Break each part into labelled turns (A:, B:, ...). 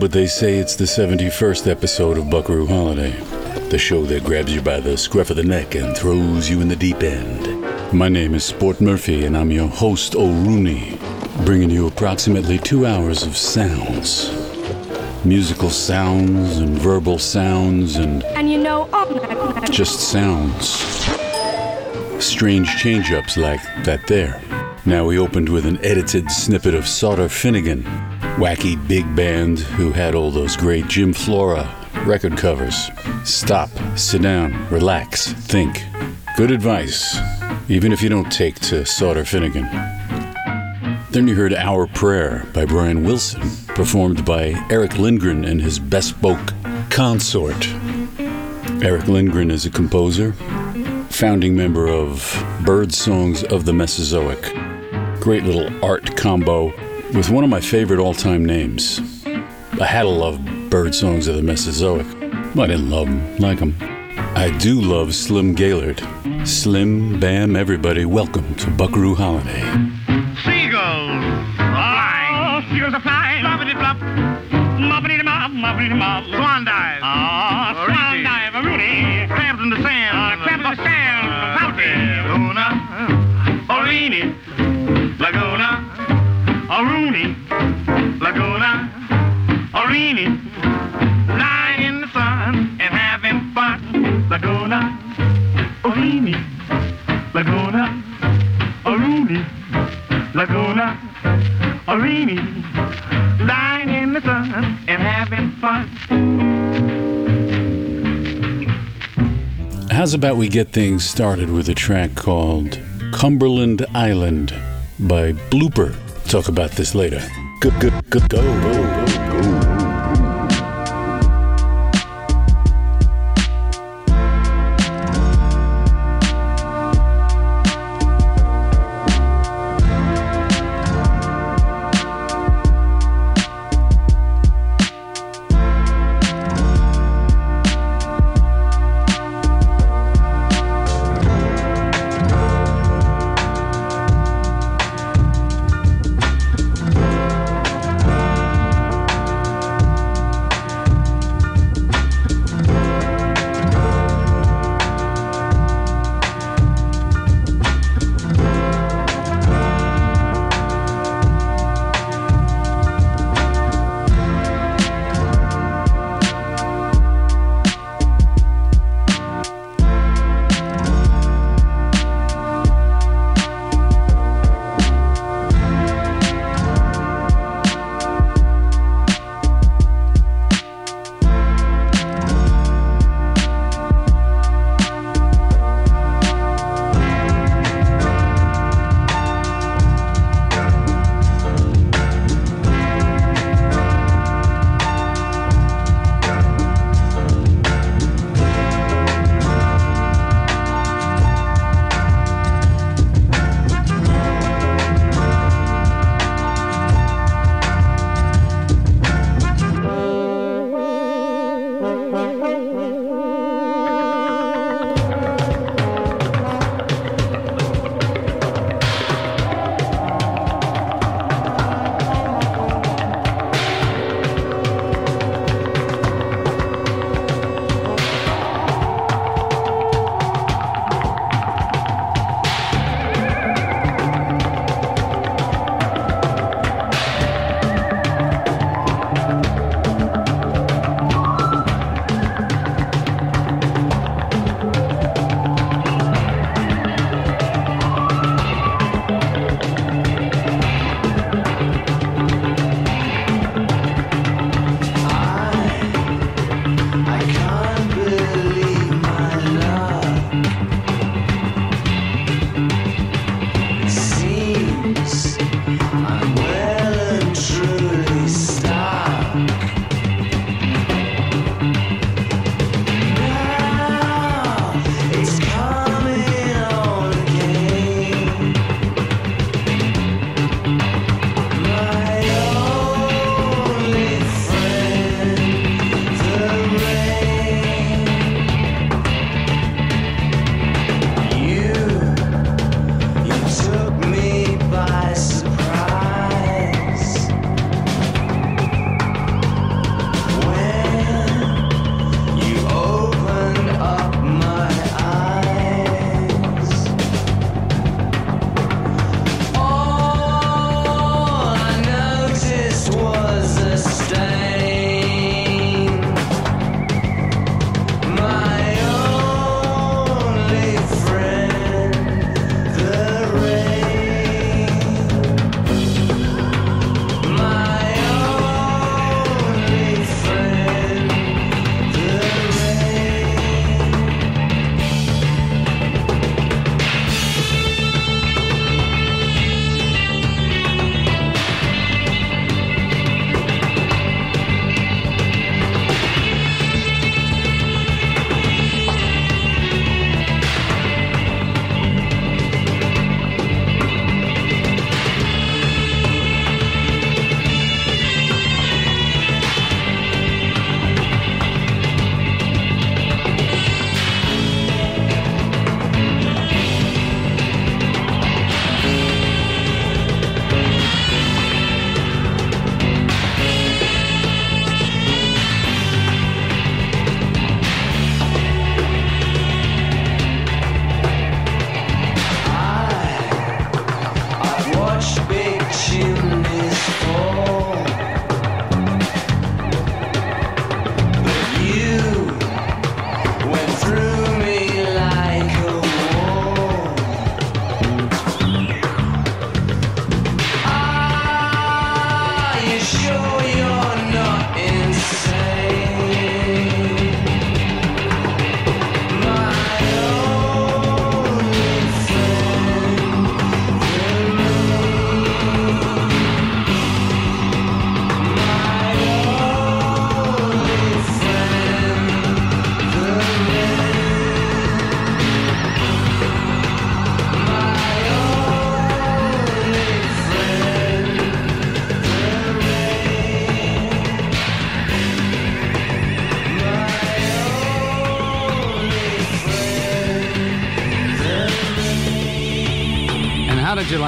A: but they say it's the 71st episode of Buckaroo Holiday, the show that grabs you by the scruff of the neck and throws you in the deep end. My name is Sport Murphy, and I'm your host, O'Rooney, bringing you approximately two hours of sounds. Musical sounds and verbal sounds and.
B: And you know,
A: just sounds. Strange change ups like that there. Now we opened with an edited snippet of Sauter Finegan, wacky big band who had all those great Jim Flora record covers. Stop, sit down, relax, think. Good advice, even if you don't take to Sauter Finegan. Then you heard Our Prayer by Brian Wilson, performed by Erik Lindgren and his bespoke consort. Erik Lindgren is a composer, founding member of Bird Songs of the Mesozoic. Great little art combo with one of my favorite all time names. I had to love bird songs of the Mesozoic. But I didn't love them, like them. I do love Slim Gaillard. Slim, Bam, everybody, welcome to Buckaroo Holiday.
C: Seagulls flying. Oh, seagulls are flying. Boppity flop. Moppity mop, moppity mop. Arini, lying in the sun and having fun. Laguna, Arini, Laguna, Rooney, Laguna, Arini, lying in the sun and having fun.
A: How's about we get things started with a track called Cumberland Island by Blooper? Talk about this later. Go, go, go, go, go, go.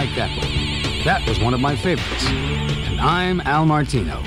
B: Like that? That was one of my favorites. And I'm Al Martino.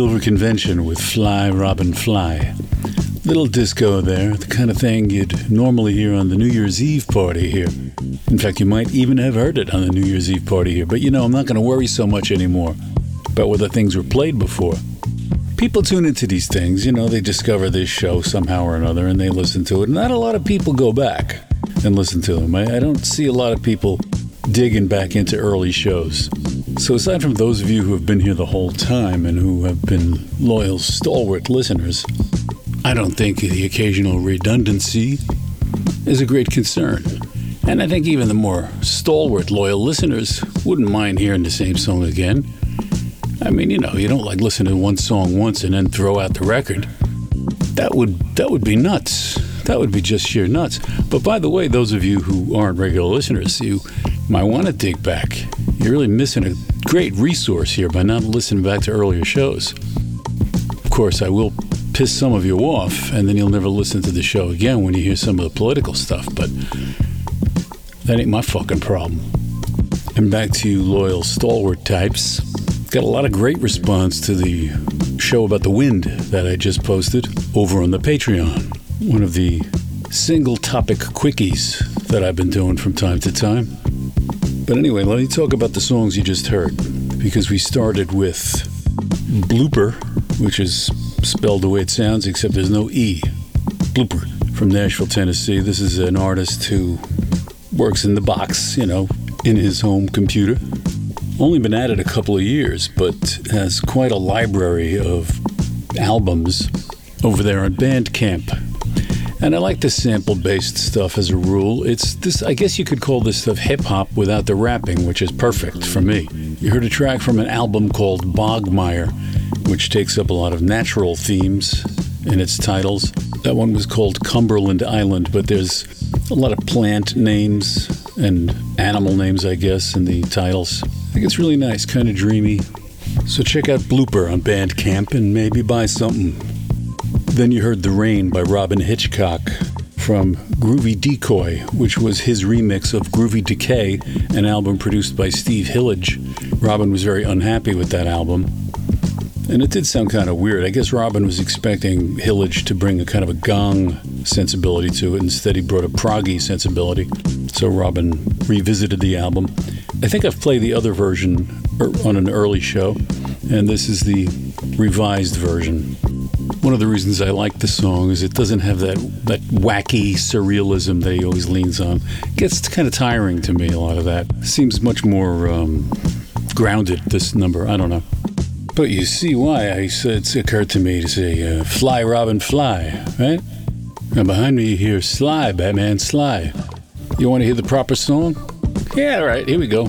A: Silver Convention with Fly Robin Fly. Little disco there, the kind of thing you'd normally hear on the New Year's Eve party here. In fact, you might even have heard it on the New Year's Eve party here. But you know, I'm not going to worry so much anymore about whether things were played before. People tune into these things, you know, they discover this show somehow or another and they listen to it. Not a lot of people go back and listen to them. I, I don't see a lot of people digging back into early shows. So, aside from those of you who have been here the whole time and who have been loyal, stalwart listeners, I don't think the occasional redundancy is a great concern. And I think even the more stalwart, loyal listeners wouldn't mind hearing the same song again. I mean, you know, you don't like listen to one song once and then throw out the record. That would that would be nuts. That would be just sheer nuts. But by the way, those of you who aren't regular listeners, you might want to dig back. You're really missing a great resource here by not listening back to earlier shows. Of course, I will piss some of you off, and then you'll never listen to the show again when you hear some of the political stuff, but that ain't my fucking problem. And back to you, loyal, stalwart types. Got a lot of great response to the show about the wind that I just posted over on the Patreon. One of the single topic quickies that I've been doing from time to time. But anyway, let me talk about the songs you just heard because we started with Blooper, which is spelled the way it sounds, except there's no E. Blooper from Nashville, Tennessee. This is an artist who works in the box, you know, in his home computer. Only been at it a couple of years, but has quite a library of albums over there on Bandcamp. And I like the sample based stuff as a rule. It's this, I guess you could call this stuff hip hop without the rapping, which is perfect for me. You heard a track from an album called Bogmire, which takes up a lot of natural themes in its titles. That one was called Cumberland Island, but there's a lot of plant names and animal names, I guess, in the titles. I think it's really nice, kind of dreamy. So check out Blooper on Bandcamp and maybe buy something. Then you heard The Rain by Robyn Hitchcock from Groovy Decoy, which was his remix of Groovy Decay, an album produced by Steve Hillage. Robyn was very unhappy with that album. And it did sound kind of weird. I guess Robyn was expecting Hillage to bring a kind of a gong sensibility to it. Instead, he brought a proggy sensibility. So Robyn revisited the album. I think I've played the other version er, on an early show, and this is the revised version. One of the reasons I like the song is it doesn't have that, that wacky surrealism that he always leans on. It gets kind of tiring to me, a lot of that. Seems much more um, grounded, this number. I don't know. But you see why I it's occurred to me to say, uh, fly, Robin, fly, right? And behind me you hear Sly, Batman Sly. You want to hear the proper song? Yeah, all right, here we go.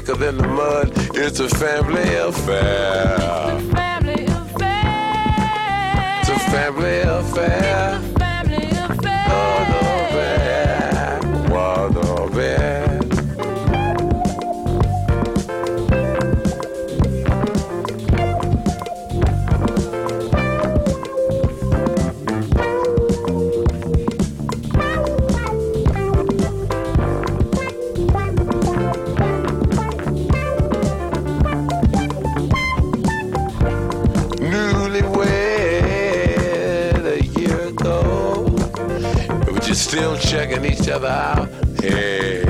D: thicker than the mud. It's a family affair.
E: It's a family affair.
D: It's a family affair. Checking each other out. Hey,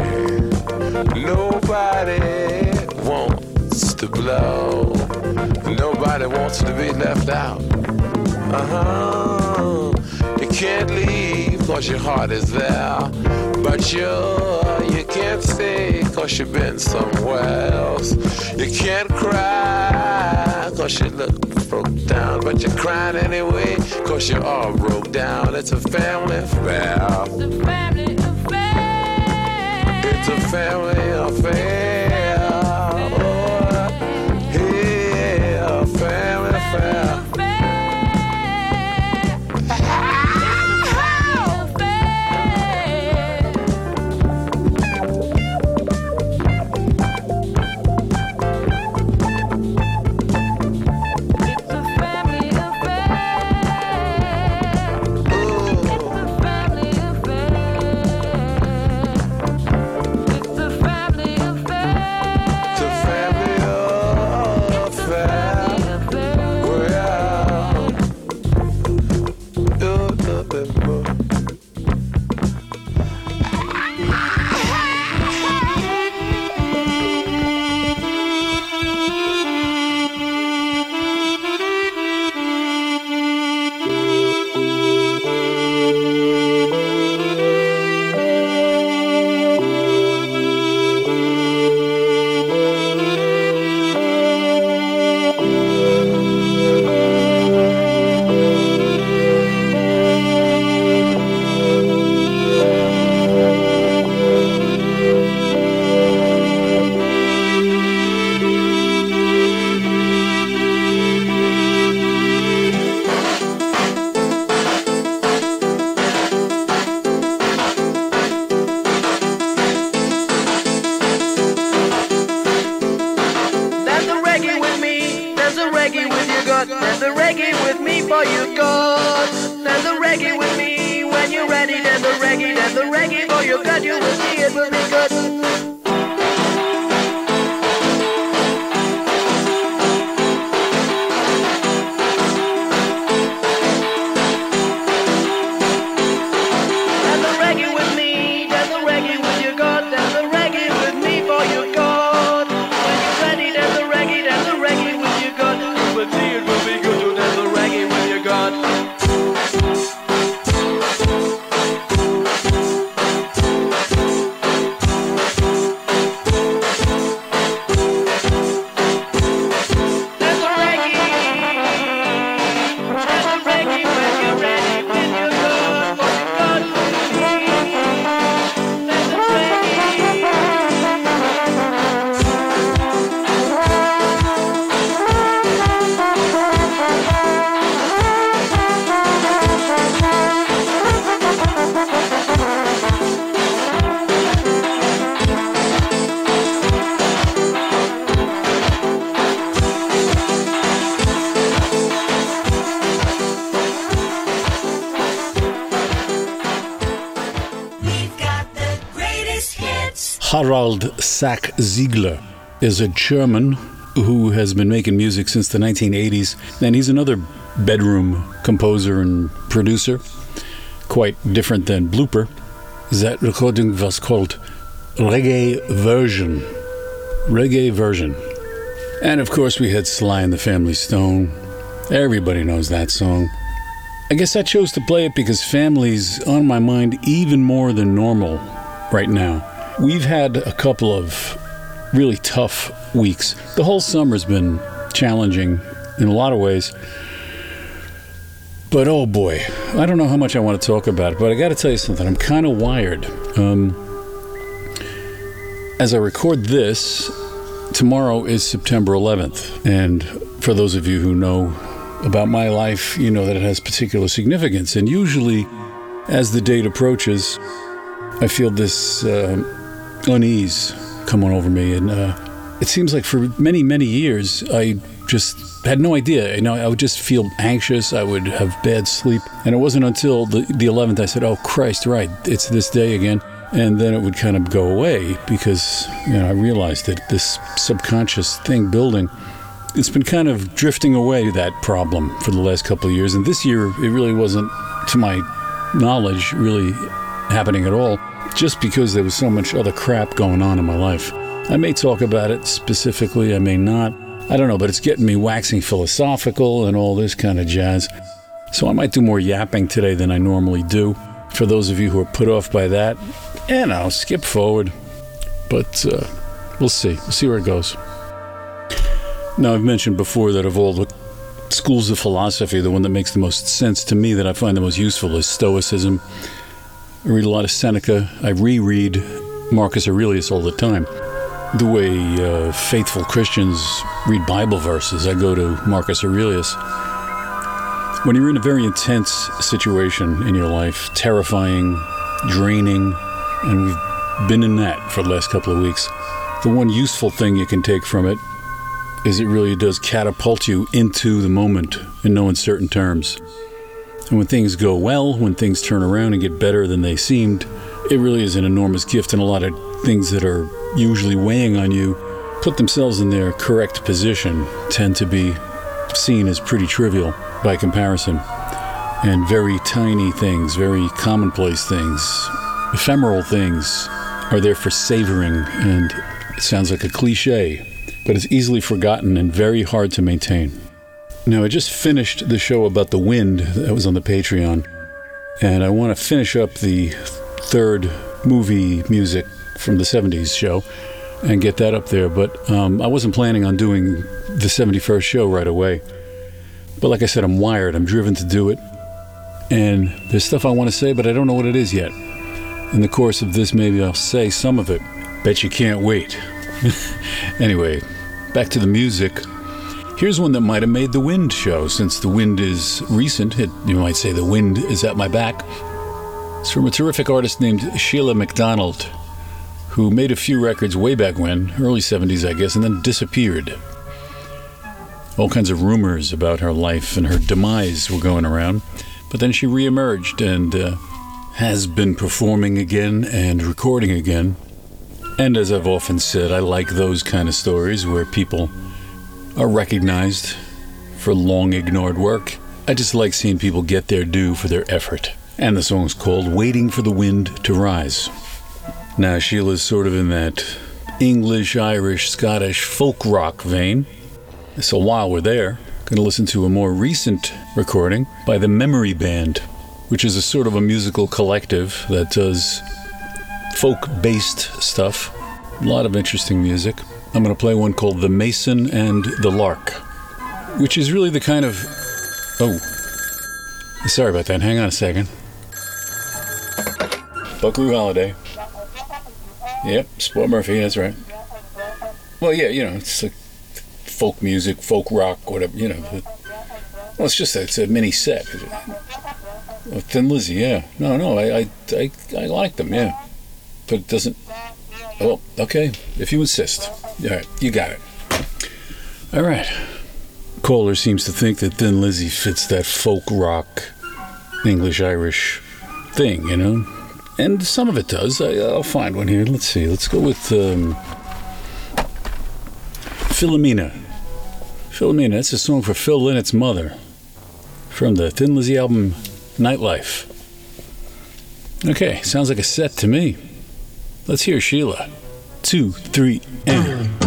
D: nobody wants to blow. Nobody wants to be left out. Uh huh. You can't leave cause your heart is there. But you, you can't stay cause you've been somewhere else. You can't cry cause you look broke down. But you're crying anyway cause you're all broke down. It's a family affair.
E: It's a family affair.
D: It's a family affair.
A: Sack Ziegler is a German who has been making music since the 1980s, and he's another bedroom composer and producer, quite different than Blooper. That recording was called Reggae Version. Reggae Version. And of course, we had Sly and the Family Stone. Everybody knows that song. I guess I chose to play it because family's on my mind even more than normal right now. We've had a couple of really tough weeks. The whole summer's been challenging in a lot of ways. But oh boy, I don't know how much I want to talk about it, but I got to tell you something. I'm kind of wired. Um, as I record this, tomorrow is September 11th. And for those of you who know about my life, you know that it has particular significance. And usually, as the date approaches, I feel this uh, unease coming over me. And uh, it seems like for many, many years, I just had no idea. You know, I would just feel anxious. I would have bad sleep. And it wasn't until the, the 11th I said, oh, Christ, right, it's this day again. And then it would kind of go away because, you know, I realized that this subconscious thing building it's been kind of drifting away that problem for the last couple of years and this year it really wasn't to my knowledge really happening at all just because there was so much other crap going on in my life. I may talk about it specifically i may not. I don't know but it's getting me waxing philosophical and all this kind of jazz. So i might do more yapping today than i normally do. For those of you who are put off by that and i'll skip forward. But uh, we'll see. We'll see where it goes. Now, I've mentioned before that of all the schools of philosophy, the one that makes the most sense to me, that I find the most useful, is Stoicism. I read a lot of Seneca. I reread Marcus Aurelius all the time. The way uh, faithful Christians read Bible verses, I go to Marcus Aurelius. When you're in a very intense situation in your life, terrifying, draining, and we've been in that for the last couple of weeks, the one useful thing you can take from it is it really does catapult you into the moment in no uncertain terms. And when things go well, when things turn around and get better than they seemed, it really is an enormous gift. And a lot of things that are usually weighing on you put themselves in their correct position tend to be seen as pretty trivial by comparison. And very tiny things, very commonplace things, ephemeral things are there for savoring. And it sounds like a cliche, but it's easily forgotten and very hard to maintain. Now, I just finished the show about the wind that was on the Patreon, and I want to finish up the third movie music from the 70s show and get that up there. But um, I wasn't planning on doing the 71st show right away. But like I said, I'm wired, I'm driven to do it. And there's stuff I want to say, but I don't know what it is yet. In the course of this, maybe I'll say some of it. Bet you can't wait. anyway, back to the music. Here's one that might have made the Wind show, since the Wind is recent. It, you might say the Wind is at my back. It's from a terrific artist named Shelagh McDonald, who made a few records way back when, early 70s, I guess, and then disappeared. All kinds of rumors about her life and her demise were going around. But then she reemerged and uh, has been performing again and recording again. And as I've often said, I like those kind of stories where people are recognized for long ignored work. I just like seeing people get their due for their effort. And the song's called Waiting for the Wind to Rise. Now, Shelagh's sort of in that English, Irish, Scottish folk rock vein. So while we're there, going to listen to a more recent recording by the Memory Band, which is a sort of a musical collective that does folk based stuff. A lot of interesting music. I'm going to play one called The Mason and the Lark, which is really the kind of. Oh, sorry about that. Hang on a second. Buckaroo Holiday. Yep, Sport Murphy, that's right. Well, yeah, you know, it's like folk music, folk rock, whatever, you know. Well, it's just a, it's a mini set. Thin Lizzy, yeah. No, no, I, I, I, I like them, yeah. But it doesn't. Oh, okay, if you insist. All right, you got it. All right. Caller seems to think that Thin Lizzy fits that folk rock, English Irish thing, you know? And some of it does. I, I'll find one here. Let's see. Let's go with um, Philomena. Philomena, that's a song for Phil Lynott's mother from the Thin Lizzy album Nightlife. Okay, sounds like a set to me. Let's hear Shelagh. Two, three, and.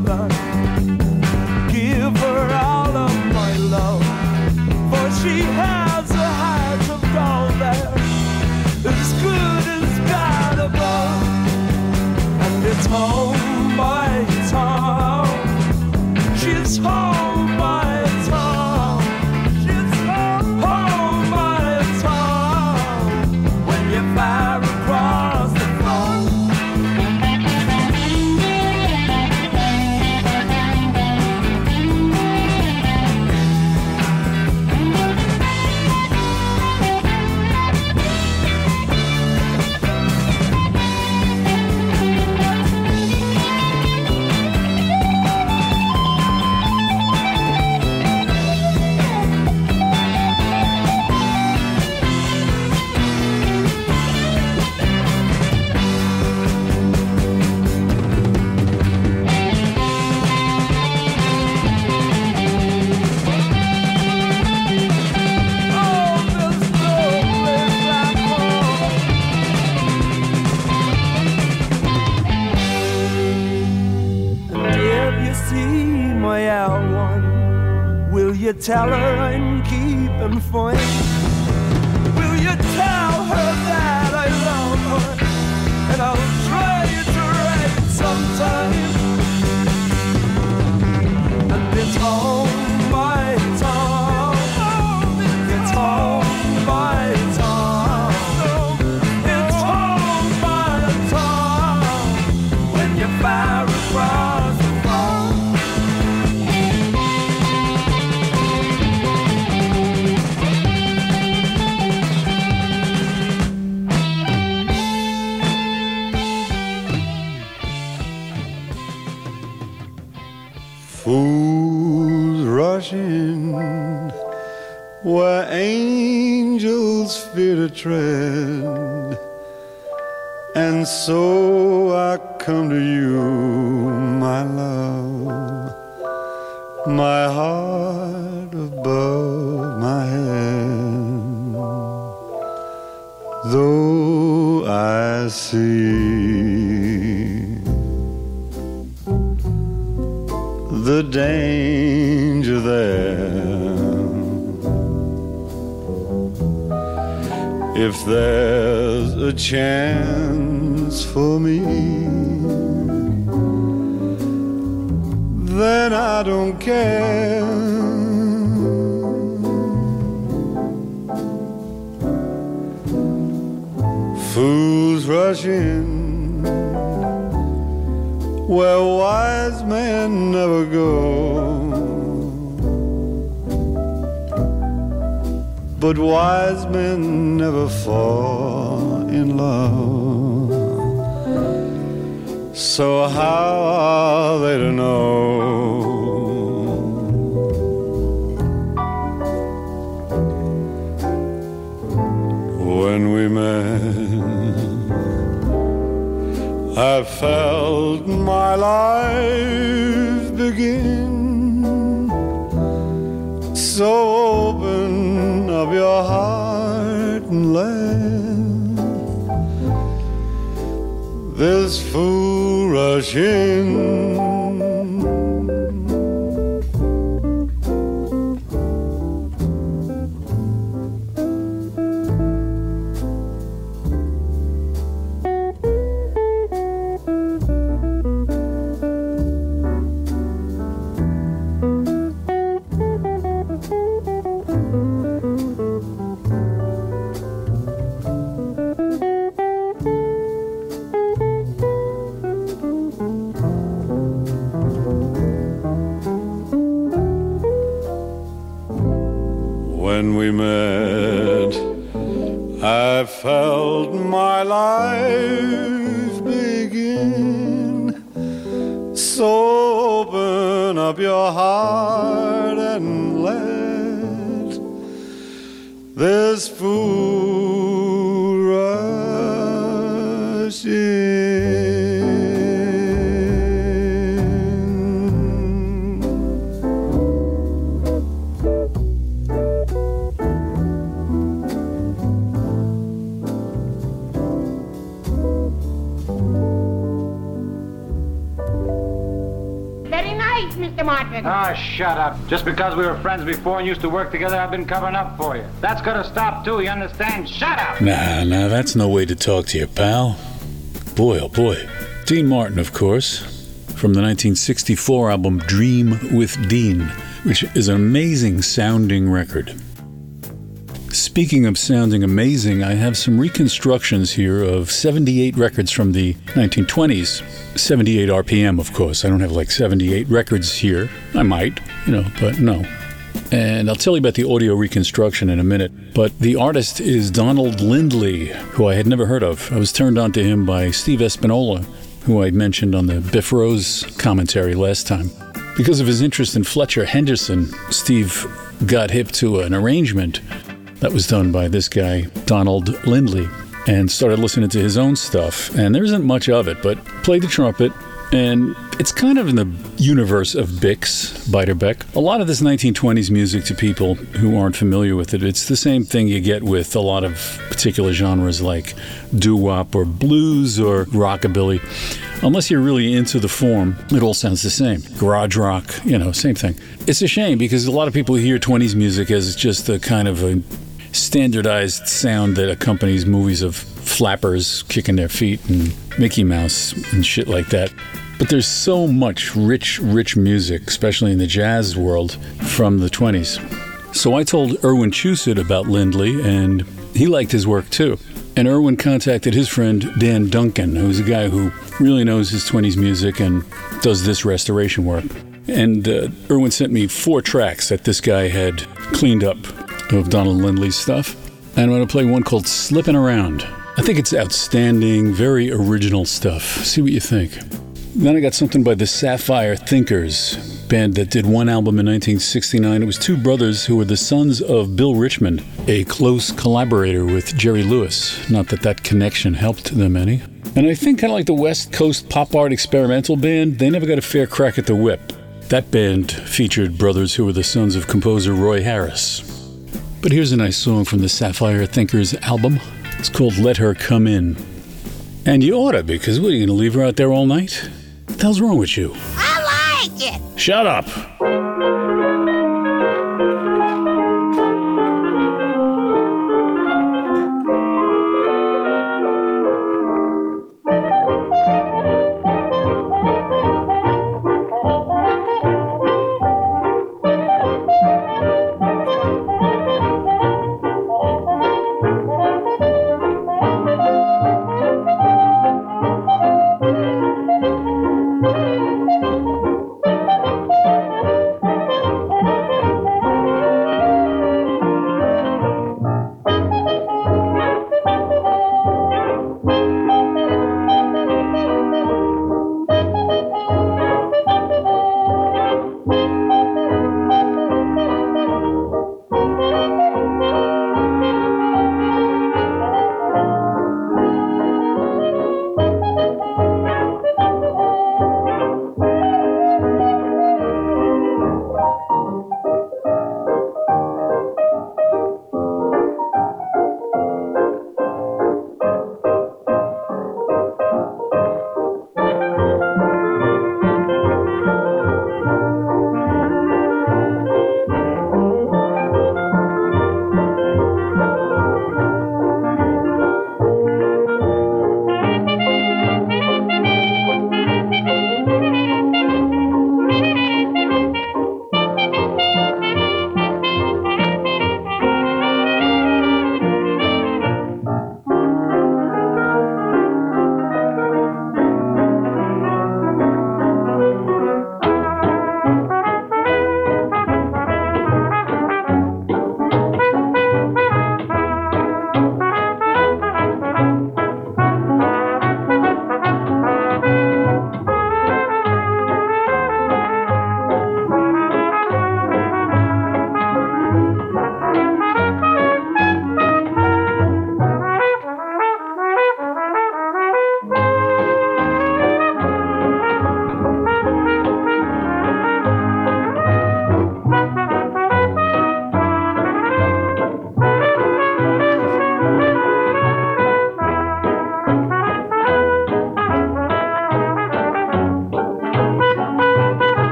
F: Sometime.
G: Tell her
H: shut up. Just because we were friends before and used to work together, I've been covering up for you. That's gonna stop too, you understand? Shut up!
A: Nah, nah, that's no way to talk to your pal. Boy, oh boy. Dean Martin, of course, from the 1964 album Dream with Dean, which is an amazing sounding record. Speaking of sounding amazing, I have some reconstructions here of 78 records from the 1920s. 78 RPM, of course. I don't have like 78 records here. I might, you know, but no. And I'll tell you about the audio reconstruction in a minute. But the artist is Donald Lindley, who I had never heard of. I was turned on to him by Steve Espinola, who I mentioned on the Biff Rose commentary last time. Because of his interest in Fletcher Henderson, Steve got hip to an arrangement that was done by this guy, Donald Lindley, and started listening to his own stuff. And there isn't much of it, but played the trumpet, and it's kind of in the universe of Bix, Beiderbecke. A lot of this 1920s music to people who aren't familiar with it, it's the same thing you get with a lot of particular genres like doo-wop or blues or rockabilly. Unless you're really into the form, it all sounds the same. Garage rock, you know, same thing. It's a shame because a lot of people hear 20s music as just a kind of a standardized sound that accompanies movies of flappers kicking their feet and Mickey Mouse and shit like that. But there's so much rich, rich music, especially in the jazz world, from the 20s. So I told Irwin Chusid about Lindley, and he liked his work too. And Irwin contacted his friend Dan Duncan, who's a guy who really knows his 20s music and does this restoration work. And uh, Erwin sent me four tracks that this guy had cleaned up of Donald Lindley's stuff. And I'm going to play one called Slippin' Around. I think it's outstanding, very original stuff. See what you think. Then I got something by the Sapphire Thinkers, band that did one album in 1969. It was two brothers who were the sons of Bill Richmond, a close collaborator with Jerry Lewis. Not that that connection helped them any. And I think kind of like the West Coast pop art experimental band, they never got a fair crack at the whip. That band featured brothers who were the sons of composer Roy Harris. But here's a nice song from the Sapphire Thinkers album. It's called Let Her Come In. And you oughta, because what, are you going to leave her out there all night? What the hell's wrong with you?
I: I like it.
A: Shut up!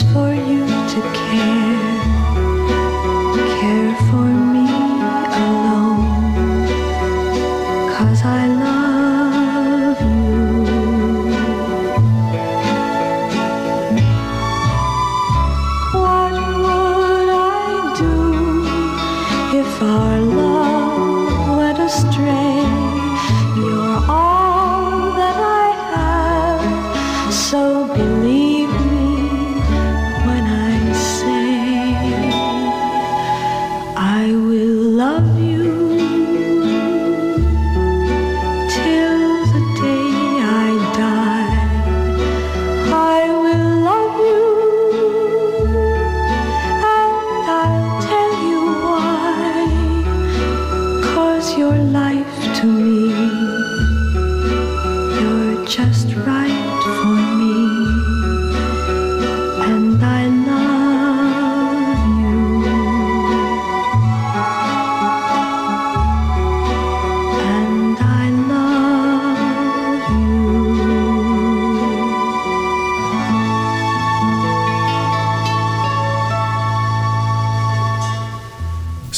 E: For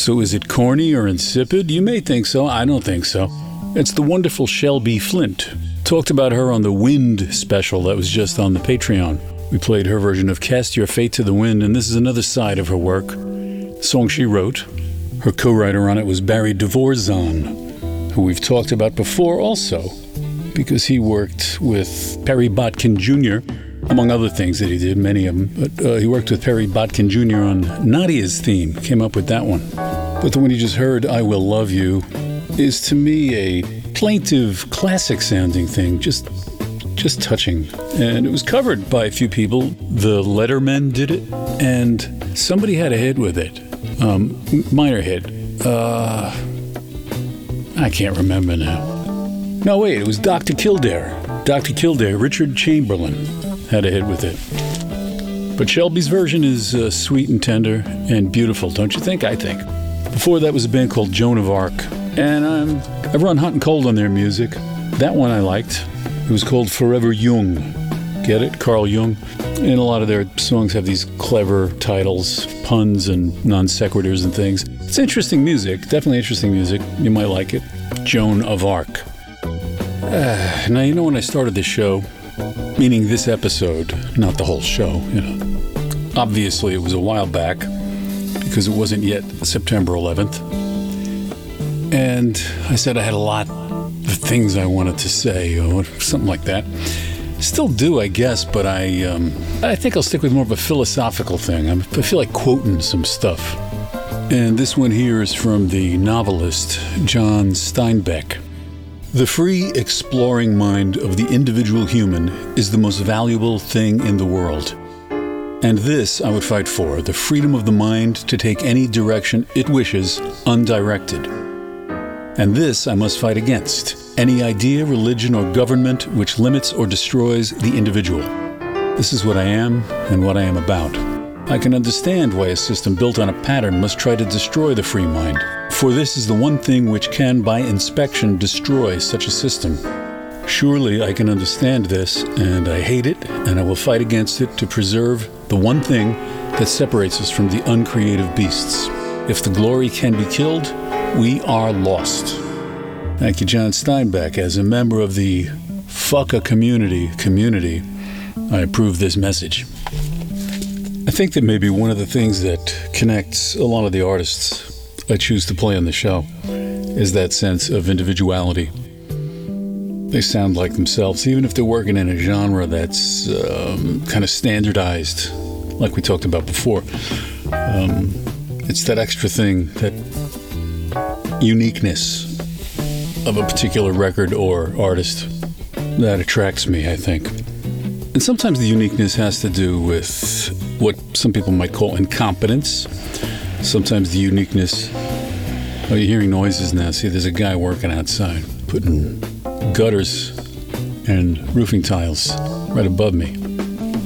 E: So
A: is it corny or insipid? You may think so. I don't think so. It's the wonderful Shelby Flint. Talked about her on the Wind special that was just on the Patreon. We played her version of Cast Your Fate to the Wind, and this is another side of her work. Song she wrote. Her co writer on it was Barry De Vorzon. who we've talked about before also, because he worked with Perry Botkin Jr., among other things that he did, many of them. But uh, he worked with Perry Botkin Jr. on Nadia's theme, came up with that one. But the one you just heard, I Will Love You, is to me a plaintive, classic sounding thing, just just touching. And it was covered by a few people. The Lettermen did it, and somebody had a hit with it. Um, minor hit. Uh, I can't remember now. No, wait, it was Dr. Kildare. Dr. Kildare, Richard Chamberlain, had a hit with it. But Shelby's version is uh, sweet and tender and beautiful, don't you think? I think. Before that was a band called Joan of Arc, and um, I've run hot and cold on their music. That one I liked. It was called Forever Jung. Get it? Carl Jung. And a lot of their songs have these clever titles, puns, and non sequiturs and things. It's interesting music, definitely interesting music. You might like it. Joan of Arc. Uh, now, you know, when I started this show, meaning this episode, not the whole show, you know, obviously it was a while back because it wasn't yet September 11th. And I said I had a lot of things I wanted to say, or something like that. Still do, I guess, but I, um, I think I'll stick with more of a philosophical thing. I feel like quoting some stuff. And this one here is from the novelist John Steinbeck. The free, exploring mind of the individual human is the most valuable thing in the world. And this I would fight for the freedom of the mind to take any direction it wishes undirected. And this I must fight against any idea, religion, or government which limits or destroys the individual. This is what I am and what I am about. I can understand why a system built on a pattern must try to destroy the free mind, for this is the one thing which can, by inspection, destroy such a system. Surely I can understand this, and I hate it, and I will fight against it to preserve the one thing that separates us from the uncreative beasts. If the glory can be killed, we are lost. Thank you, John Steinbeck. As a member of the Fucka community, community, I approve this message. I think that maybe one of the things that connects a lot of the artists I choose to play on the show is that sense of individuality. They sound like themselves, even if they're working in a genre that's um, kind of standardized, like we talked about before. Um, it's that extra thing, that uniqueness of a particular record or artist that attracts me, I think. And sometimes the uniqueness has to do with what some people might call incompetence. Sometimes the uniqueness. Oh, you're hearing noises now. See, there's a guy working outside putting gutters and roofing tiles right above me.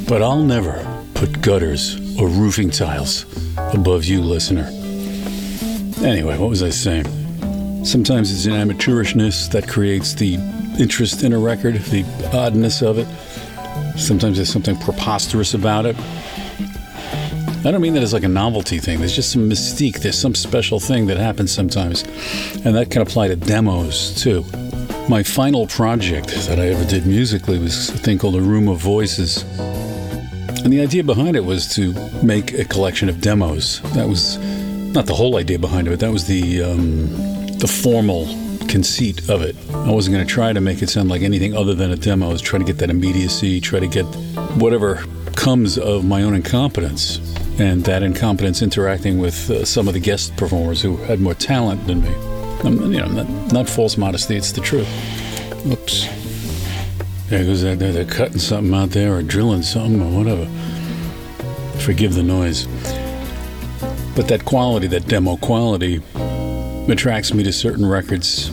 A: But I'll never put gutters or roofing tiles above you, listener. Anyway, what was I saying? Sometimes it's an amateurishness that creates the interest in a record, the oddness of it. Sometimes there's something preposterous about it. I don't mean that as like a novelty thing. There's just some mystique. There's some special thing that happens sometimes. And that can apply to demos too. My final project that I ever did musically was a thing called A Room of Voices. And the idea behind it was to make a collection of demos. That was not the whole idea behind it, but that was the um, the formal conceit of it. I wasn't going to try to make it sound like anything other than a demo. I was trying to get that immediacy, try to get whatever comes of my own incompetence, and that incompetence interacting with uh, some of the guest performers who had more talent than me. Um, you know, not, not false modesty, it's the truth. Oops. There goes that. They're cutting something out there or drilling something or whatever. Forgive the noise. But that quality, that demo quality, attracts me to certain records.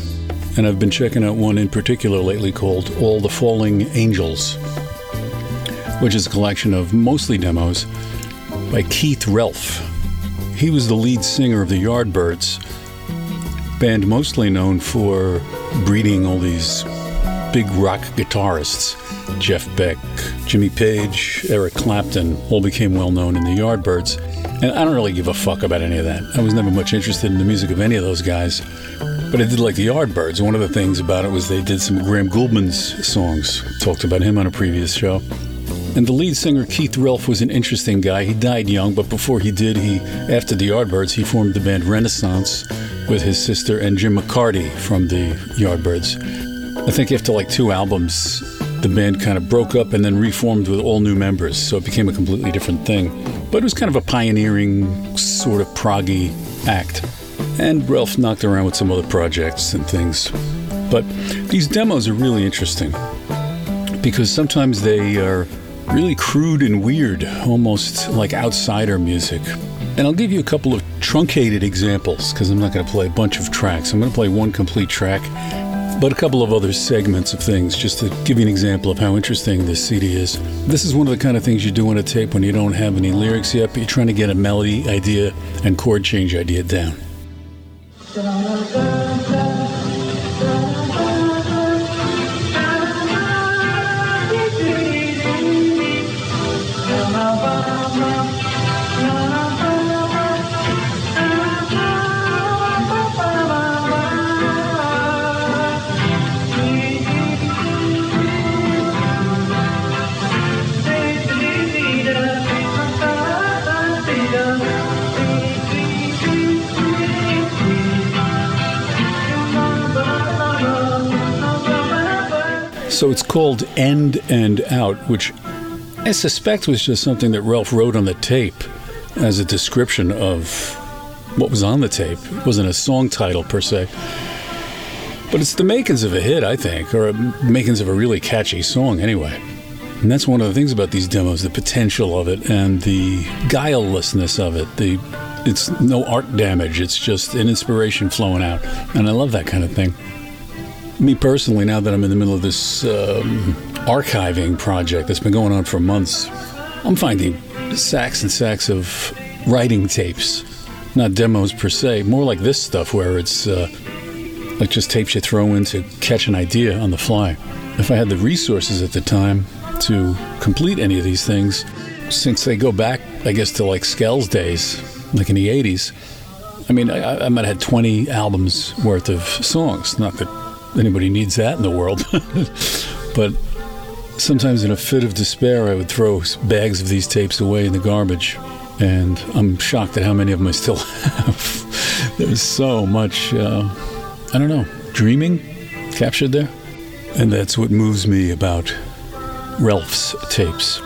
A: And I've been checking out one in particular lately called All the Falling Angels, which is a collection of mostly demos by Keith Relf. He was the lead singer of the Yardbirds, band mostly known for breeding all these big rock guitarists. Jeff Beck, Jimmy Page, Eric Clapton all became well known in the Yardbirds. And I don't really give a fuck about any of that. I was never much interested in the music of any of those guys. But I did like the Yardbirds. One of the things about it was they did some Graham Gouldman's songs. Talked about him on a previous show. And the lead singer, Keith Relf, was an interesting guy. He died young, but before he did, he after the Yardbirds, he formed the band Renaissance, with his sister and Jim McCarty from the Yardbirds. I think after like two albums, the band kind of broke up and then reformed with all new members, so it became a completely different thing. But it was kind of a pioneering, sort of proggy act. And Relf knocked around with some other projects and things. But these demos are really interesting because sometimes they are really crude and weird, almost like outsider music. And I'll give you a couple of truncated examples because I'm not going to play a bunch of tracks. I'm going to play one complete track, but a couple of other segments of things just to give you an example of how interesting this CD is. This is one of the kind of things you do on a tape when you don't have any lyrics yet, but you're trying to get a melody idea and chord change idea down. So it's called End and Out, which I suspect was just something that Relf wrote on the tape as a description of what was on the tape. It wasn't a song title per se. But it's the makings of a hit, I think, or makings of a really catchy song anyway. And that's one of the things about these demos, the potential of it and the guilelessness of it. The it's no art damage, it's just an inspiration flowing out. And I love that kind of thing. Me personally, now that I'm in the middle of this um, archiving project that's been going on for months, I'm finding sacks and sacks of writing tapes, not demos per se, more like this stuff where it's uh, like just tapes you throw in to catch an idea on the fly. If I had the resources at the time to complete any of these things, since they go back, I guess, to like Skell's days, like in the 80s, I mean, I, I might have had 20 albums worth of songs. Not that anybody needs that in the world. but sometimes in a fit of despair, I would throw bags of these tapes away in the garbage. And I'm shocked at how many of them I still have. There's so much, uh, I don't know, dreaming captured there. And that's what moves me about Relf's tapes.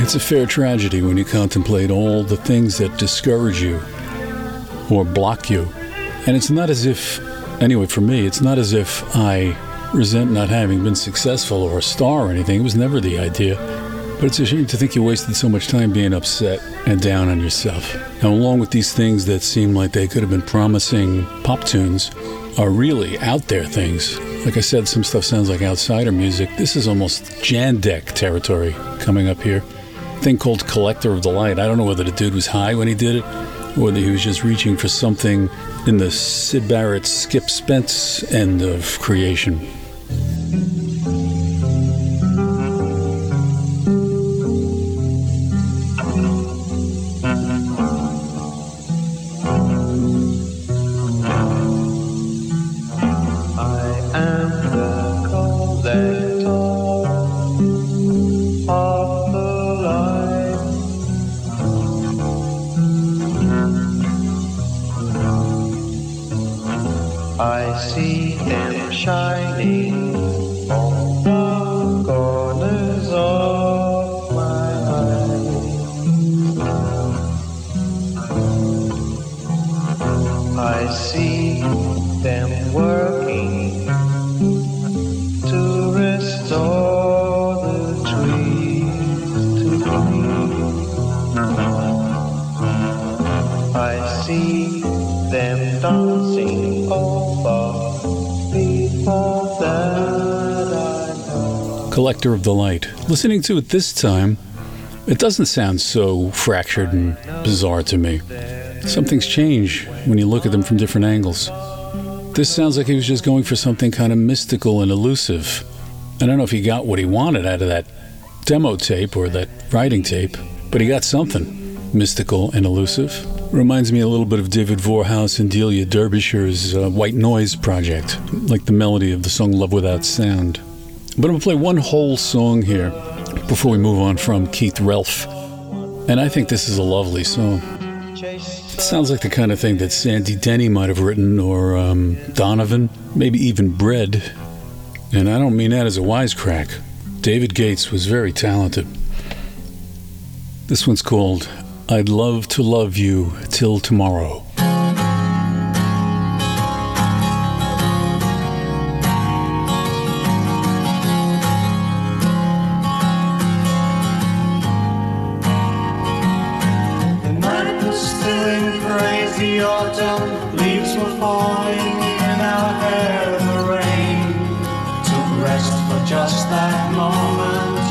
A: It's a fair tragedy when you contemplate all the things that discourage you or block you. And it's not as if anyway, for me, it's not as if I resent not having been successful or a star or anything. It was never the idea. But it's a shame to think you wasted so much time being upset and down on yourself. Now, along with these things that seem like they could have been promising pop tunes, are really out there things. Like I said, some stuff sounds like outsider music. This is almost Jandek territory coming up here. thing called Collector of the Light. I don't know whether the dude was high when he did it, or whether he was just reaching for something in the Syd Barrett, Skip Spence end of creation. Listening to it this time, it doesn't sound so fractured and bizarre to me. Some things change when you look at them from different angles. This sounds like he was just going for something kind of mystical and elusive. I don't know if he got what he wanted out of that demo tape or that writing tape, but he got something mystical and elusive. Reminds me a little bit of David Vorhaus and Delia Derbyshire's uh, White Noise project, like the melody of the song Love Without Sound. But I'm going to play one whole song here before we move on from Keith Relf. And I think this is a lovely song. It's Sounds like the kind of thing that Sandy Denny might have written, or um, Donovan, maybe even Bread. And I don't mean that as a wisecrack. David Gates was very talented. This one's called I'd Love to Love You Till Tomorrow.
J: Crazy autumn. Leaves were falling in our hair. The rain took rest for just that moment.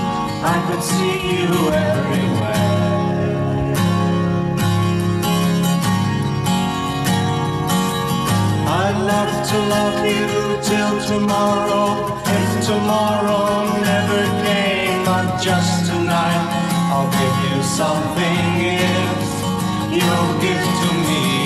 J: I could see you everywhere. I'd love to love you till tomorrow. If tomorrow never came, but just tonight, I'll give you something if you'll give to me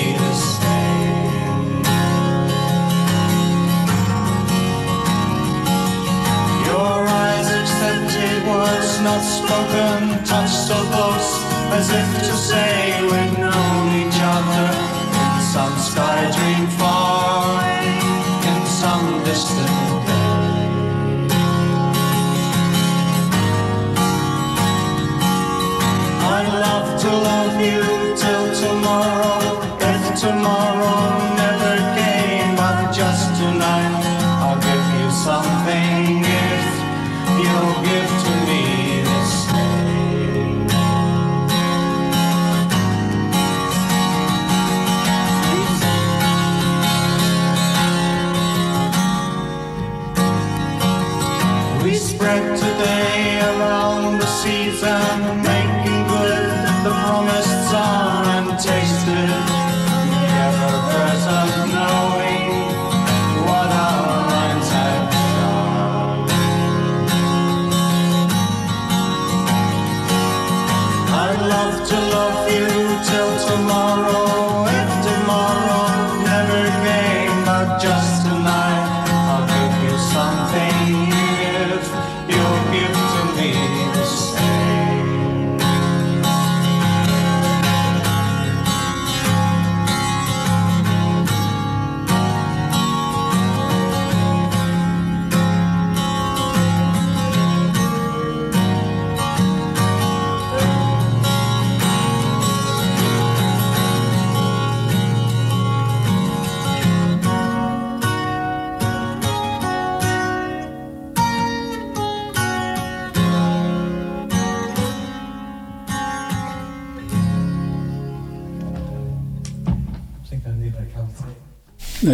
J: words not spoken, touched so close as if to say we've known each other. In some sky dream far, in some distant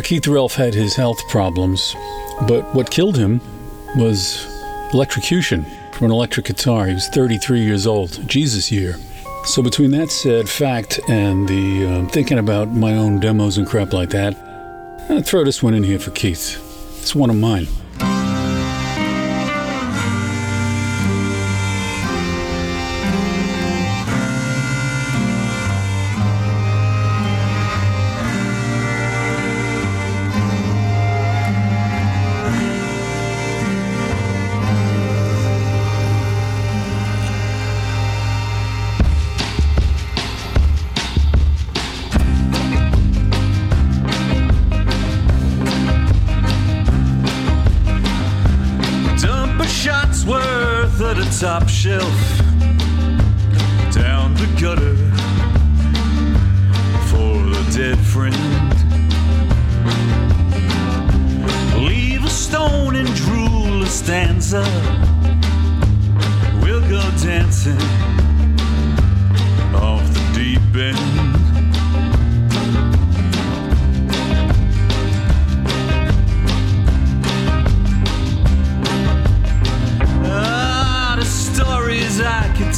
A: Now, Keith Relf had his health problems, but what killed him was electrocution from an electric guitar. He was 33 years old, Jesus year. So, between that sad fact and the uh, thinking about my own demos and crap like that, I'll throw this one in here for Keith. It's one of mine.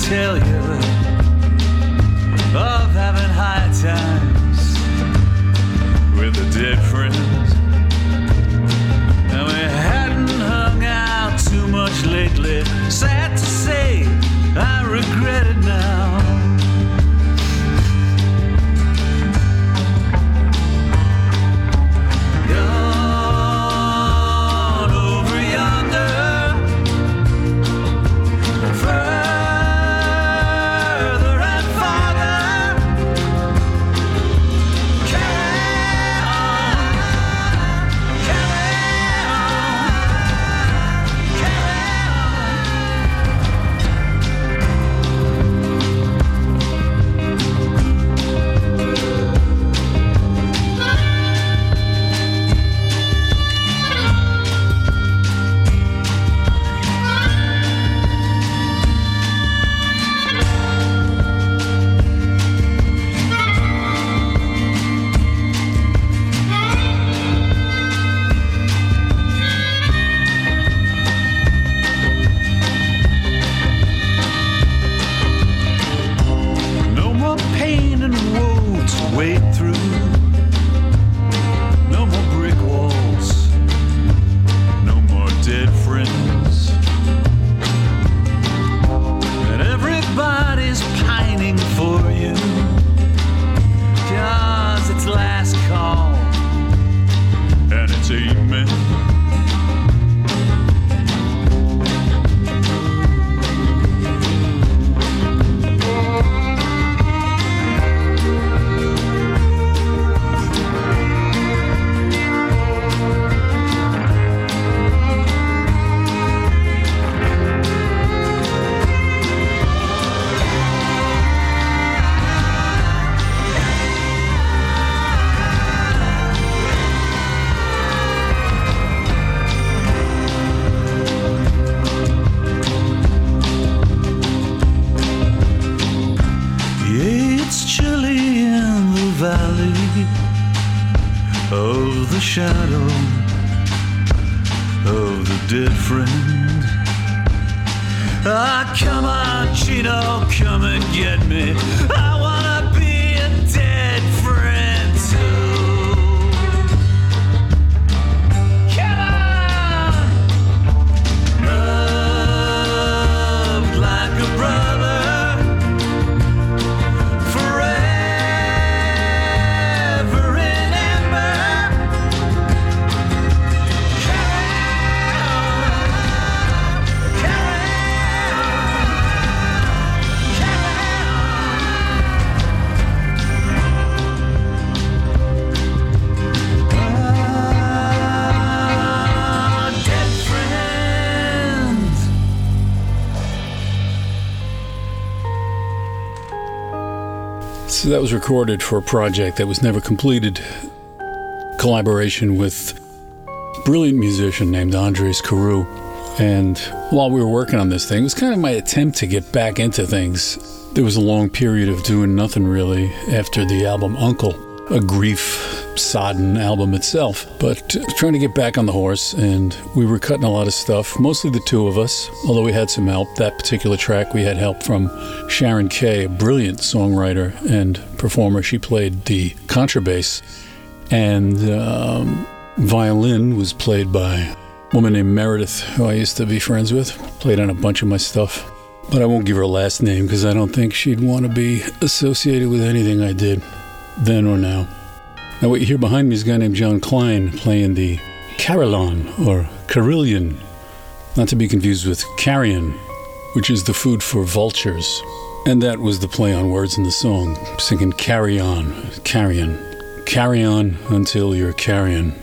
K: Tell you of having high times with a dead friend. And we hadn't hung out too much lately. Sad to say, I regret it now.
A: That was recorded for a project that was never completed. Collaboration with brilliant musician named Andres Carew. And while we were working on this thing, it was kind of my attempt to get back into things. There was a long period of doing nothing really after the album Uncle, a grief sodden album itself. But trying to get back on the horse, and we were cutting a lot of stuff, mostly the two of us, although we had some help. That particular track, we had help from Sharon Kay, a brilliant songwriter and performer. She played the contrabass, and um, violin was played by a woman named Meredith, who I used to be friends with, played on a bunch of my stuff. But I won't give her last name because I don't think she'd want to be associated with anything I did then or now. Now, what you hear behind me is a guy named John Klein playing the carillon or carillon, not to be confused with carrion, which is the food for vultures. And that was the play on words in the song, singing carry on, carrion, carry on until you're carrion.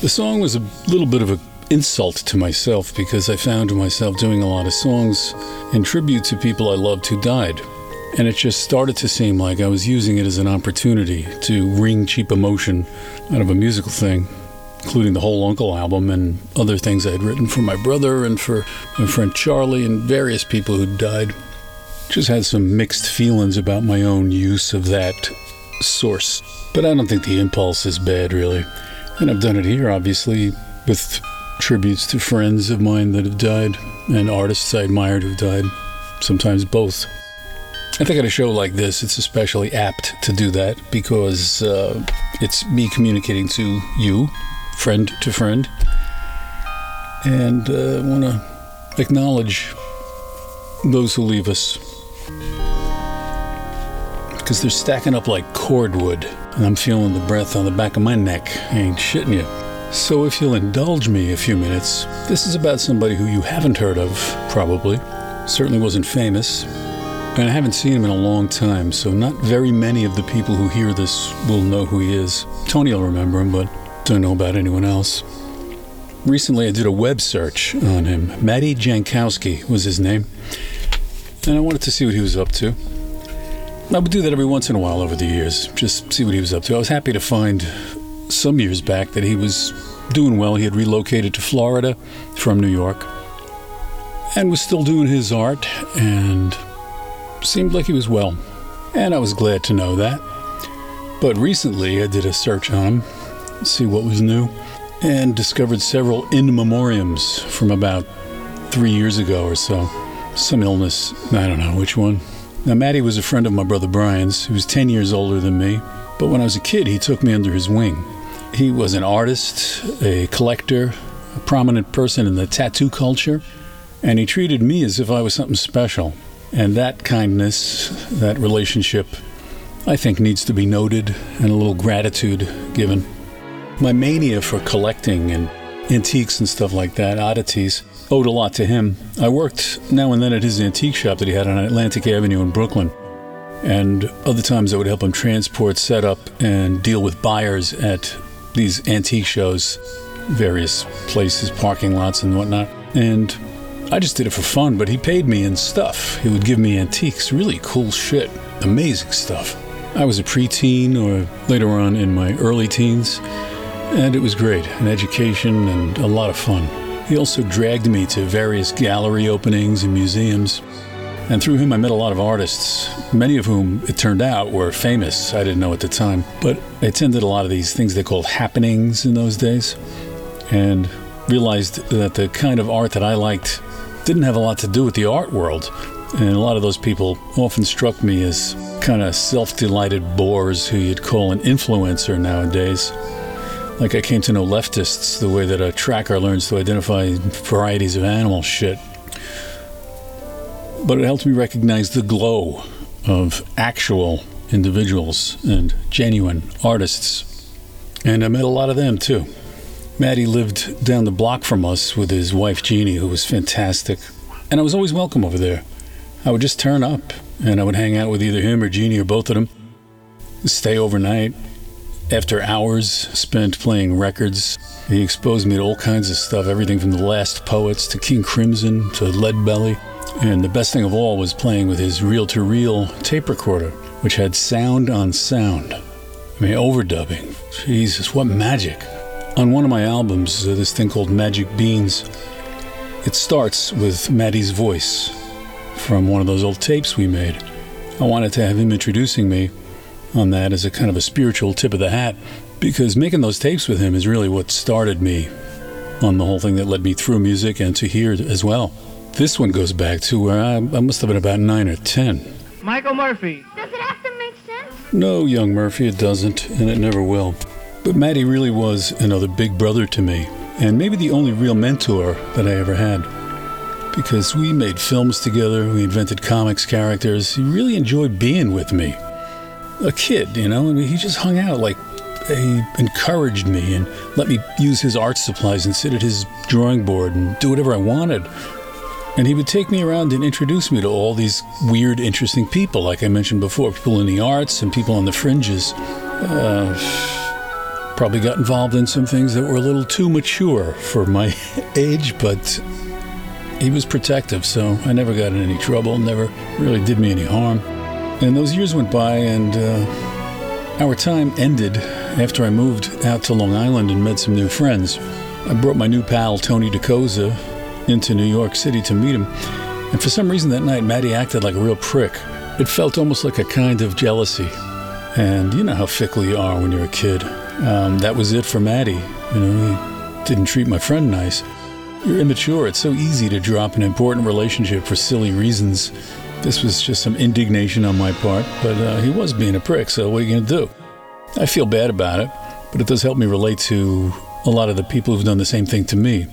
A: The song was a little bit of an insult to myself because I found myself doing a lot of songs in tribute to people I loved who died. And it just started to seem like I was using it as an opportunity to wring cheap emotion out of a musical thing, including the whole Uncle album and other things I had written for my brother and for my friend Charlie and various people who died. Just had some mixed feelings about my own use of that source. But I don't think the impulse is bad, really. And I've done it here, obviously, with tributes to friends of mine that have died and artists I admired who've died, sometimes both. I think at a show like this, it's especially apt to do that because uh, it's me communicating to you, friend to friend, and uh, want to acknowledge those who leave us because they're stacking up like cordwood, and I'm feeling the breath on the back of my neck. I ain't shitting you. So, if you'll indulge me a few minutes, this is about somebody who you haven't heard of, probably. Certainly wasn't famous, and I haven't seen him in a long time, so not very many of the people who hear this will know who he is. Tony will remember him, but don't know about anyone else. Recently, I did a web search on him. Matty Jankowski was his name, and I wanted to see what he was up to. I would do that every once in a while over the years, just see what he was up to. I was happy to find some years back that he was doing well. He had relocated to Florida from New York and was still doing his art and seemed like he was well. And I was glad to know that. But recently I did a search on him, see what was new, and discovered several in memoriams from about three years ago or so. Some illness, I don't know which one. Now, Matty was a friend of my brother Brian's, who was 10 years older than me, but when I was a kid, he took me under his wing. He was an artist, a collector, a prominent person in the tattoo culture, and he treated me as if I was something special. And that kindness, that relationship, I think needs to be noted and a little gratitude given. My mania for collecting and antiques and stuff like that, oddities, owed a lot to him. I worked now and then at his antique shop that he had on Atlantic Avenue in Brooklyn. And other times I would help him transport, set up, and deal with buyers at these antique shows, various places, parking lots, and whatnot. And I just did it for fun, but he paid me in stuff. He would give me antiques, really cool shit, amazing stuff. I was a preteen or later on in my early teens, and it was great an education and a lot of fun. He also dragged me to various gallery openings and museums. And through him, I met a lot of artists, many of whom it turned out were famous. I didn't know at the time. But I attended a lot of these things they called happenings in those days and realized that the kind of art that I liked didn't have a lot to do with the art world. And a lot of those people often struck me as kind of self delighted bores who you'd call an influencer nowadays. Like I came to know leftists the way that a tracker learns to identify varieties of animal shit. But it helped me recognize the glow of actual individuals and genuine artists. And I met a lot of them too. Matty lived down the block from us with his wife Jeannie, who was fantastic. And I was always welcome over there. I would just turn up and I would hang out with either him or Jeannie or both of them, stay overnight. After hours spent playing records, he exposed me to all kinds of stuff everything from the last poets to King Crimson to Lead Belly. And the best thing of all was playing with his reel to reel tape recorder, which had sound on sound. I mean, overdubbing. Jesus, what magic. On one of my albums, uh, this thing called Magic Beans, it starts with Matty's voice from one of those old tapes we made. I wanted to have him introducing me on that as a kind of a spiritual tip of the hat because making those tapes with him is really what started me on the whole thing that led me through music and to here as well. This one goes back to where I, I must have been about nine or ten.
L: Michael Murphy.
I: Does it have to make sense?
A: No, young Murphy, it doesn't, and it never will. But Matty really was another big brother to me, and maybe the only real mentor that I ever had. Because we made films together, we invented comics characters. He really enjoyed being with me. A kid, you know, I mean, he just hung out like he encouraged me and let me use his art supplies and sit at his drawing board and do whatever I wanted. And he would take me around and introduce me to all these weird, interesting people, like I mentioned before people in the arts and people on the fringes. Uh, probably got involved in some things that were a little too mature for my age, but he was protective, so I never got in any trouble, never really did me any harm. And those years went by, and uh, our time ended after I moved out to Long Island and met some new friends. I brought my new pal, Tony DeCosa, into New York City to meet him. And for some reason that night, Matty acted like a real prick. It felt almost like a kind of jealousy. And you know how fickle you are when you're a kid. Um, that was it for Matty. You know, he didn't treat my friend nice. You're immature. It's so easy to drop an important relationship for silly reasons. This was just some indignation on my part, but uh, he was being a prick, so what are you going to do? I feel bad about it, but it does help me relate to a lot of the people who've done the same thing to me.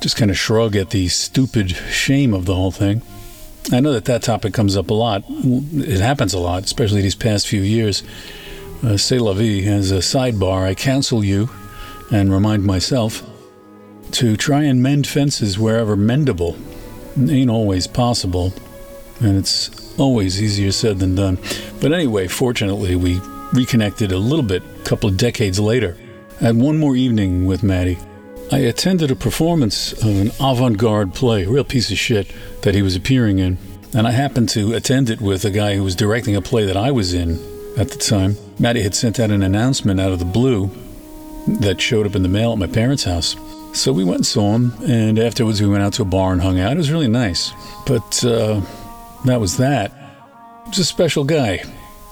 A: Just kind of shrug at the stupid shame of the whole thing. I know that that topic comes up a lot. It happens a lot, especially these past few years. Uh, C'est la vie. As a sidebar, I counsel you and remind myself to try and mend fences wherever mendable. It ain't always possible, and it's always easier said than done. But anyway, fortunately, we reconnected a little bit a couple of decades later. I had one more evening with Matty. I attended a performance of an avant garde play, real piece of shit, that he was appearing in. And I happened to attend it with a guy who was directing a play that I was in at the time. Matty had sent out an announcement out of the blue that showed up in the mail at my parents' house. So we went and saw him, and afterwards we went out to a bar and hung out. It was really nice. But uh, that was that. He was a special guy.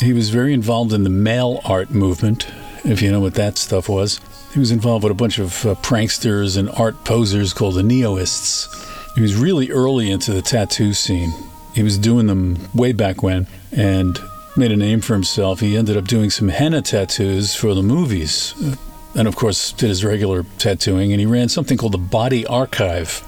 A: He was very involved in the mail art movement, if you know what that stuff was. He was involved with a bunch of uh, pranksters and art posers called the Neoists. He was really early into the tattoo scene. He was doing them way back when and made a name for himself. He ended up doing some henna tattoos for the movies. Uh, and of course, did his regular tattooing, and he ran something called the Body Archive.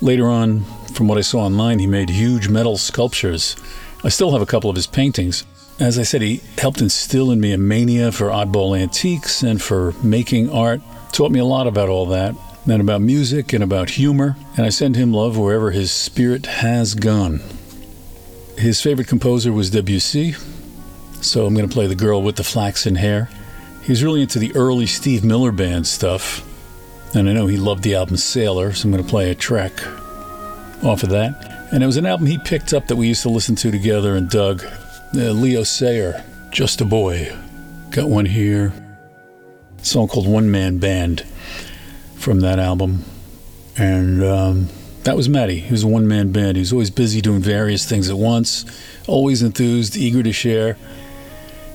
A: Later on, from what I saw online, he made huge metal sculptures. I still have a couple of his paintings. As I said, he helped instill in me a mania for oddball antiques and for making art. Taught me a lot about all that, and about music and about humor, and I send him love wherever his spirit has gone. His favorite composer was Debussy, so I'm going to play The Girl with the Flaxen Hair. He was really into the early Steve Miller Band stuff, and I know he loved the album Sailor, so I'm going to play a track off of that. And it was an album he picked up that we used to listen to together and dug. Uh, Leo Sayer, Just a Boy. Got one here. A song called One Man Band from that album. And um,
M: That was Matty. He was a one man band. He was always busy doing various things at once, always enthused, eager to share.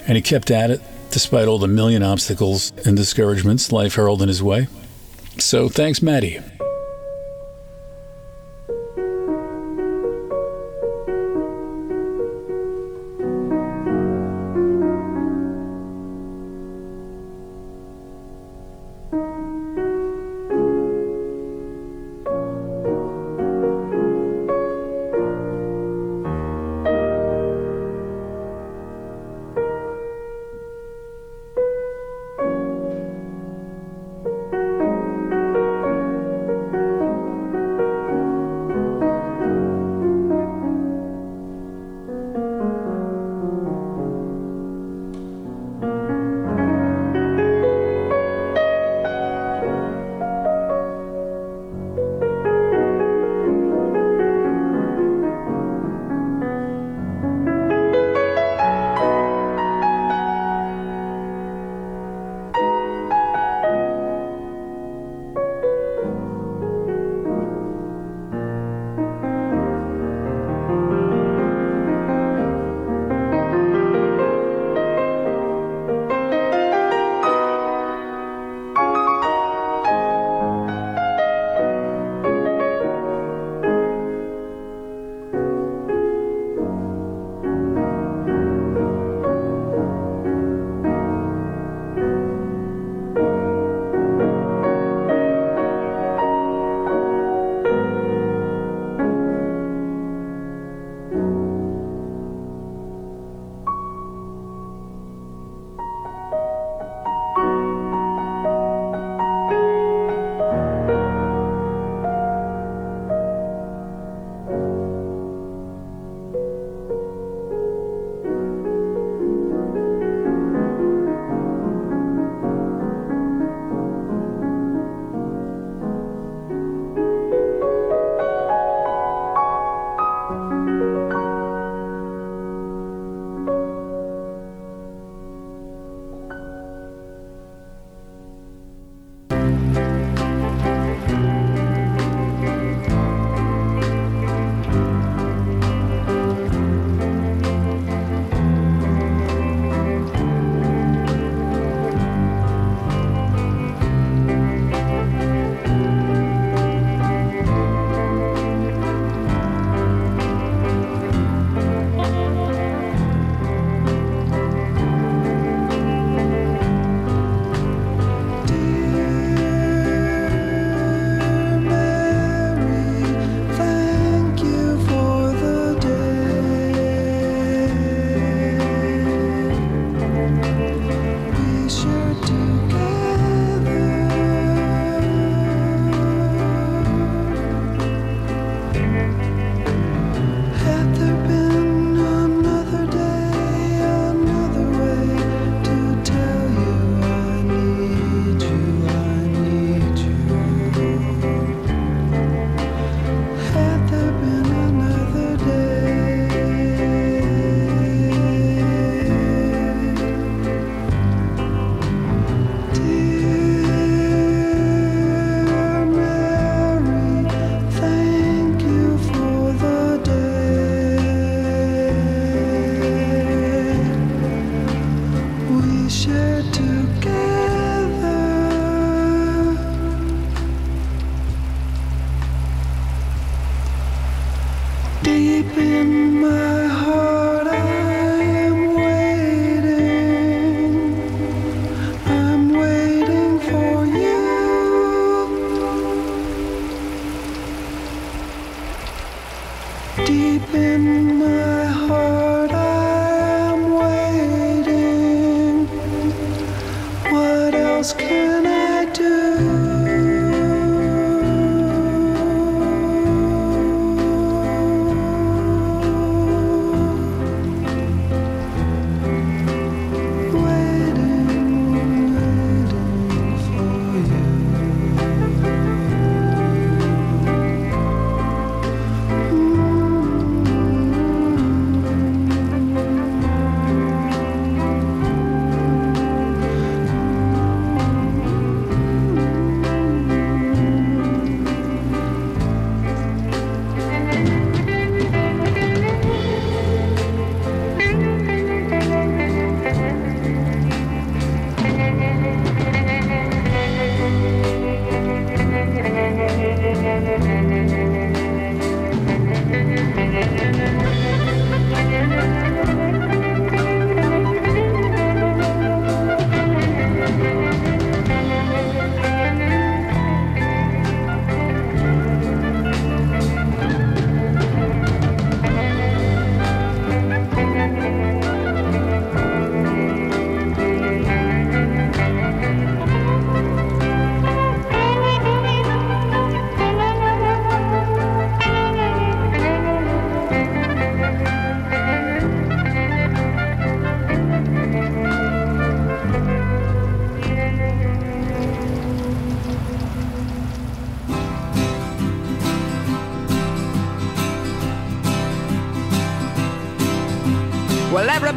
M: And he kept at it despite all the million obstacles and discouragements life hurled in his way. So thanks, Matty.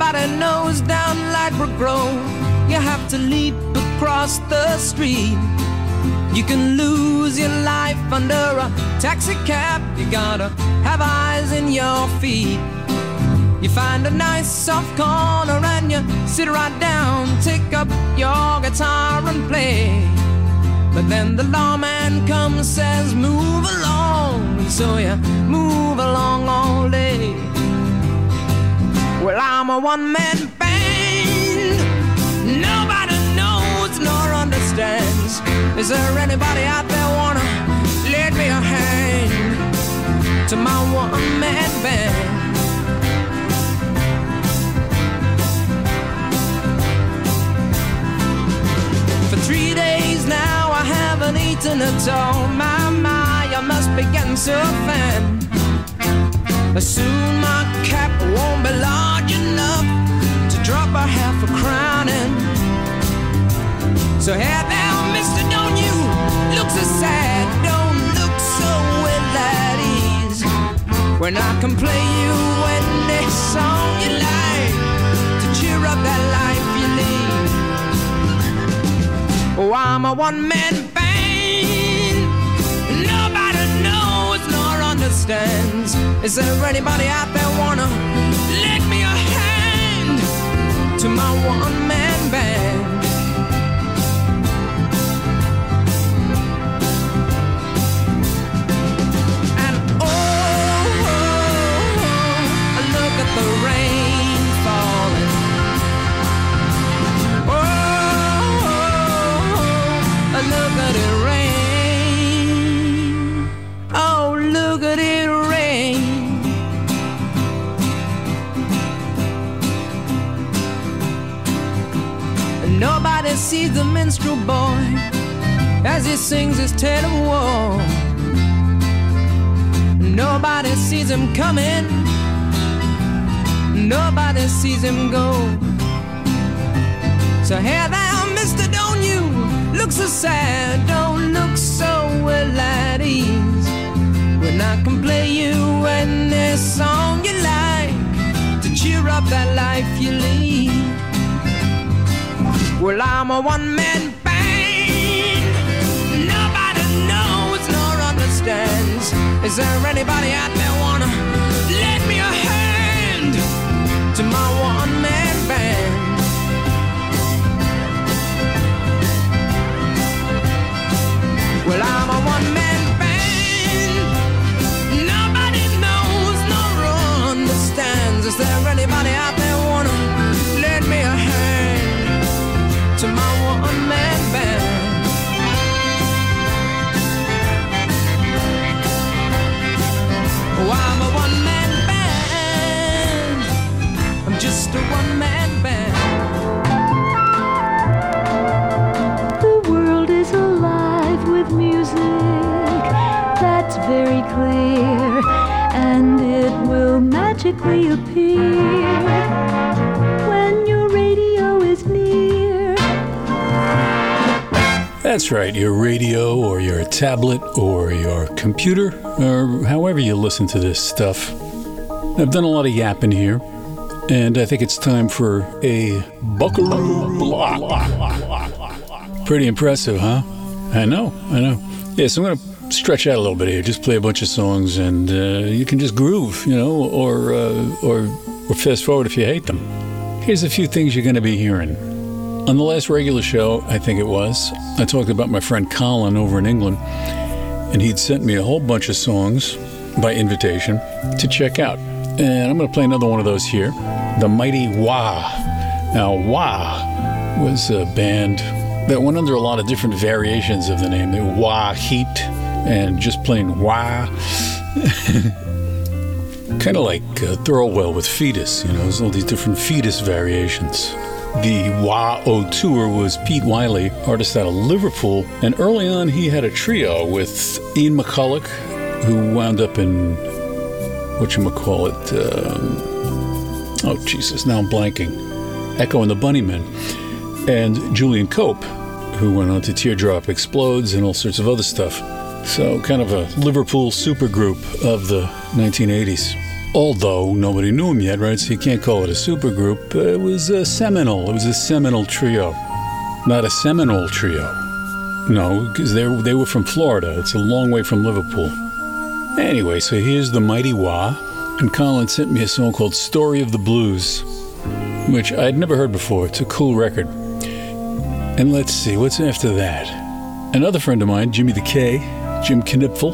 N: Everybody knows down Ladbroke Grove, you have to leap across the street. You can lose your life under a taxi cab. You gotta have eyes in your feet. You find a nice soft corner and you sit right down, take up your guitar and play. But then the lawman comes, says, move along, and so you move along all day. Well, I'm a one man band. Nobody knows nor understands. Is there anybody out there wanna lend me a hand to my one man band? For three days now, I haven't eaten at all. My, my, I must be getting so thin. Soon my cap won't be large enough to drop a half a crown in. So hey there, mister, don't you look so sad, don't look so well at ease. When I can play you any song you like to cheer up that life you lead. Oh, I'm a one man band. Nobody knows nor understands. Is there anybody out there wanna to my one man band? Sings his tale of war. Nobody sees him coming. Nobody sees him go. So hey there, mister, don't you look so sad, don't look so well at ease. When I can play you any song you like to cheer up that life you lead. Well, I'm a one man Is there anybody out there wanna lend me a hand to my one man band? Well, I'm a one man band. Nobody knows nor understands. Is there anybody out just a one man band.
E: The world is alive with music, that's very clear, and it will magically appear when your radio is near.
A: That's right, your radio or your tablet or your computer or however you listen to this stuff. I've done a lot of yapping here, and I think it's time for a Buckaroo Block. Pretty impressive, huh? I know, I know. Yeah, so I'm going to stretch out a little bit here, just play a bunch of songs, and uh, you can just groove, you know, or, uh, or, or fast forward if you hate them. Here's a few things you're going to be hearing. On the last regular show, I think it was, I talked about my friend Colin over in England, and he'd sent me a whole bunch of songs by invitation to check out. And I'm going to play another one of those here The Mighty Wah. Now, Wah was a band that went under a lot of different variations of the name. They Wah Heat and just plain Wah. kind of like uh, Thirlwell with Foetus, you know, there's all these different Foetus variations. The Wah O Tour was Pete Wylie, artist out of Liverpool, and early on he had a trio with Ian McCulloch, who wound up in what you call it. Um, oh Jesus, now I'm blanking. Echo and the Bunnymen, and Julian Cope, who went on to Teardrop Explodes and all sorts of other stuff. So kind of a Liverpool supergroup of the 1980s. Although nobody knew him yet, right? So you can't call it a supergroup. Uh, it was a seminal. It was a seminal trio, not a Seminole trio. No, because they they were from Florida. It's a long way from Liverpool. Anyway, so here's the Mighty Wah, and Colin sent me a song called "Story of the Blues," which I'd never heard before. It's a cool record. And let's see, what's after that? Another friend of mine, Jimmy the K, Jim Knipfel,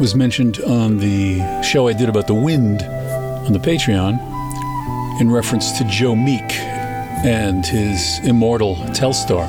A: was mentioned on the show I did about the wind on the Patreon in reference to Joe Meek and his immortal Telstar.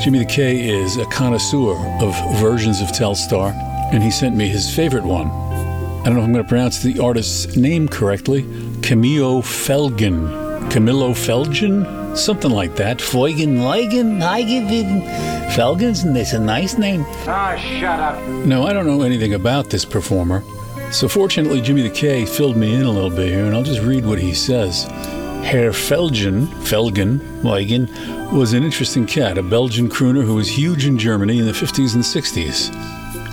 A: Jimmy the K is a connoisseur of versions of Telstar, and he sent me his favorite one. I don't know if I'm going to pronounce the artist's name correctly Camillo Felgen. Camillo Felgen? Something like that. Feugen, Leigen, Heigen, Felgens, and that's a nice name.
H: Ah, shut up.
A: No, I don't know anything about this performer. So fortunately, Jimmy the K filled me in a little bit here, and I'll just read what he says. Herr Felgen, Felgen, Weigen, was an interesting cat, a Belgian crooner who was huge in Germany in the 50s and 60s.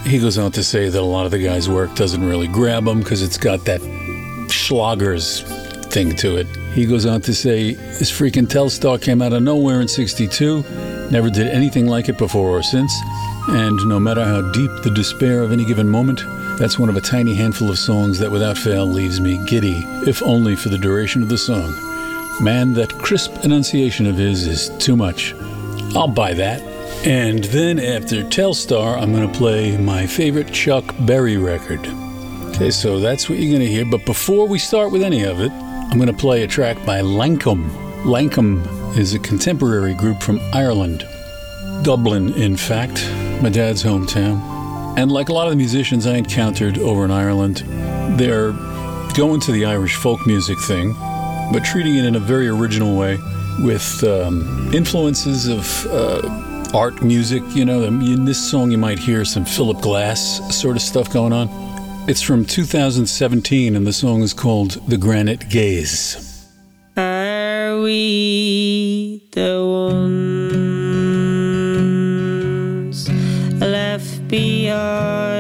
A: He goes on to say that a lot of the guy's work doesn't really grab him because it's got that Schlagers thing to it. He goes on to say this freaking Telstar came out of nowhere in 62, never did anything like it before or since, and no matter how deep the despair of any given moment, that's one of a tiny handful of songs that without fail leaves me giddy, if only for the duration of the song. Man, that crisp enunciation of his is too much. I'll buy that. And then after Telstar, I'm going to play my favorite Chuck Berry record. Okay, so that's what you're going to hear. But before we start with any of it, I'm going to play a track by Lankum. Lankum is a contemporary group from Ireland. Dublin, in fact, my dad's hometown. And like a lot of the musicians I encountered over in Ireland, they're going to the Irish folk music thing, but treating it in a very original way with um, influences of uh, art music. You know, in this song, you might hear some Philip Glass sort of stuff going on. It's from 2017, and the song is called The Granite Gaze.
O: Are we the ones left behind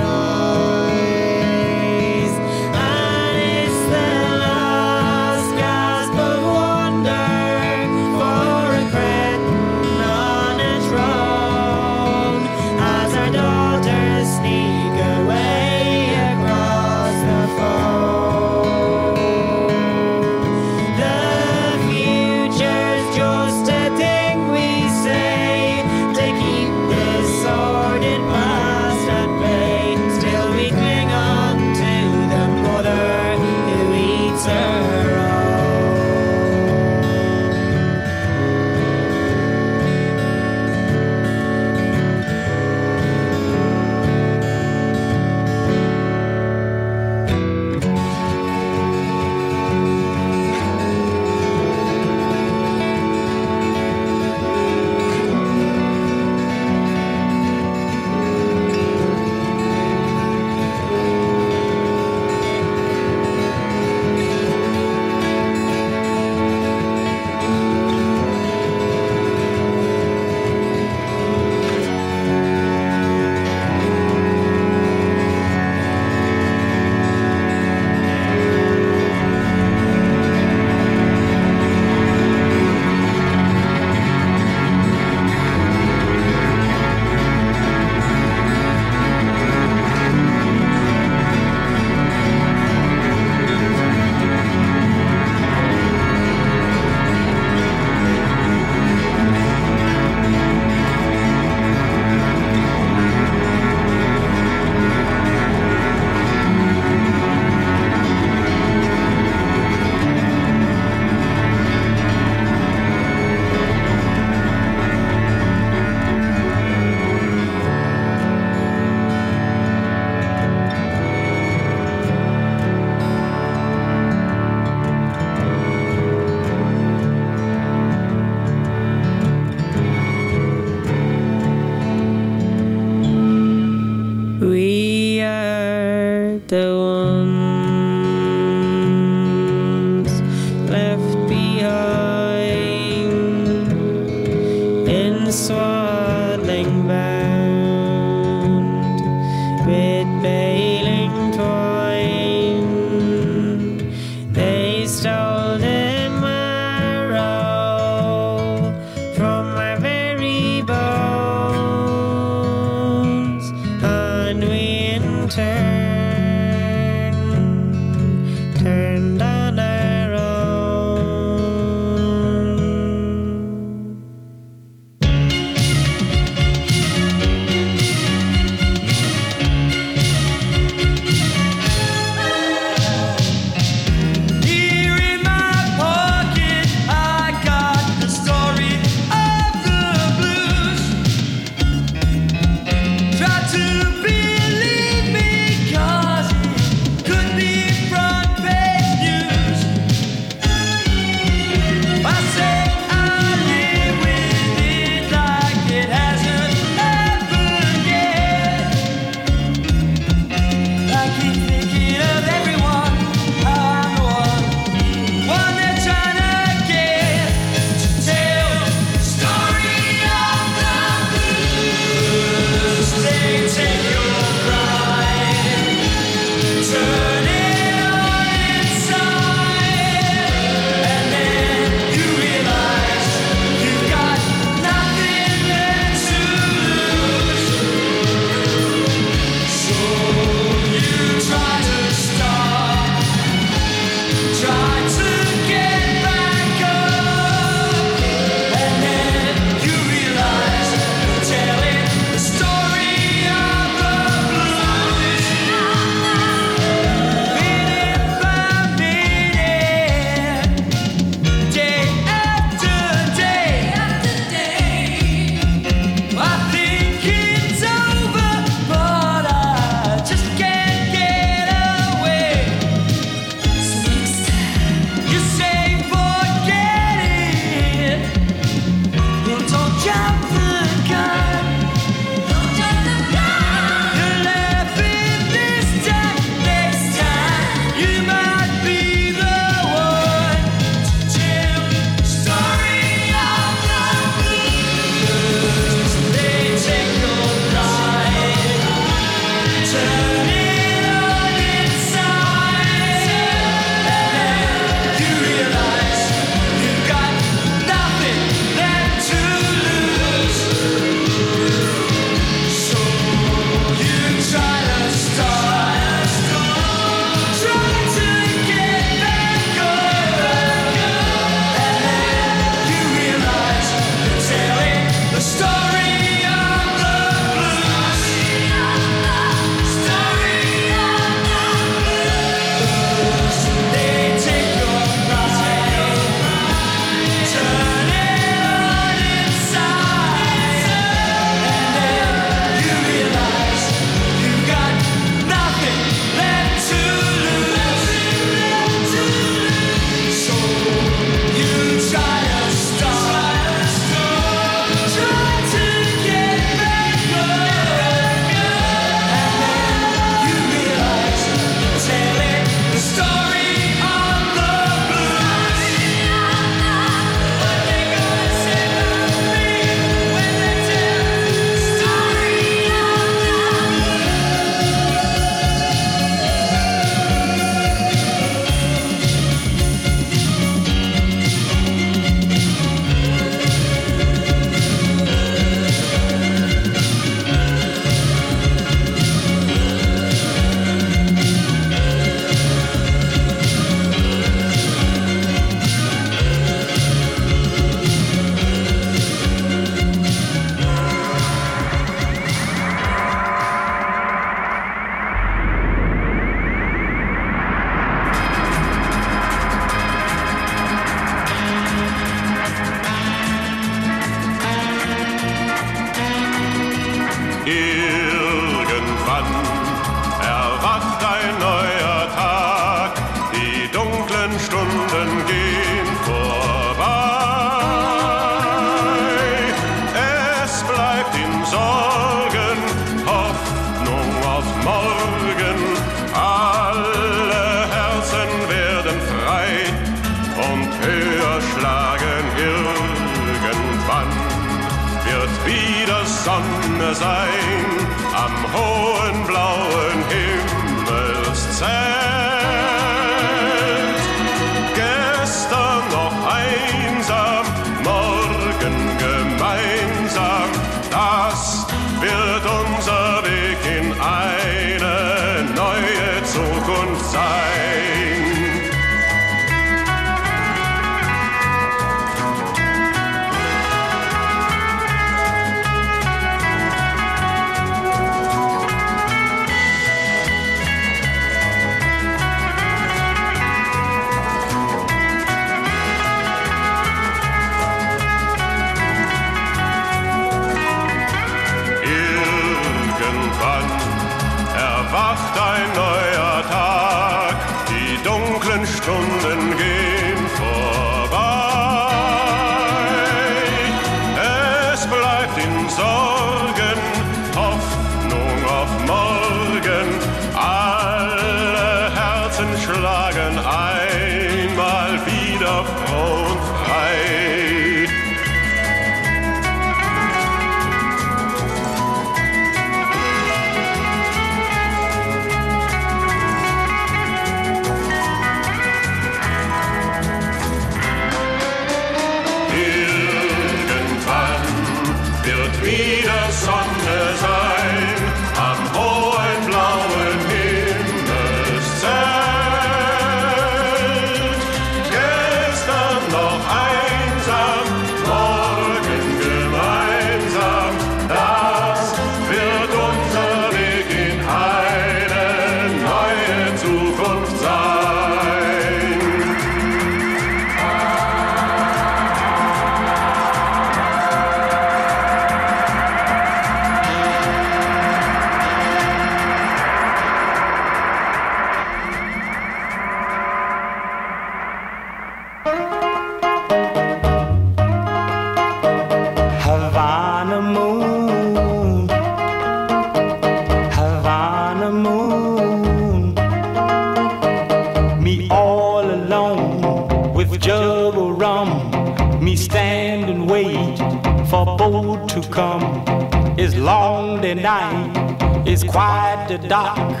K: it's quite the dark.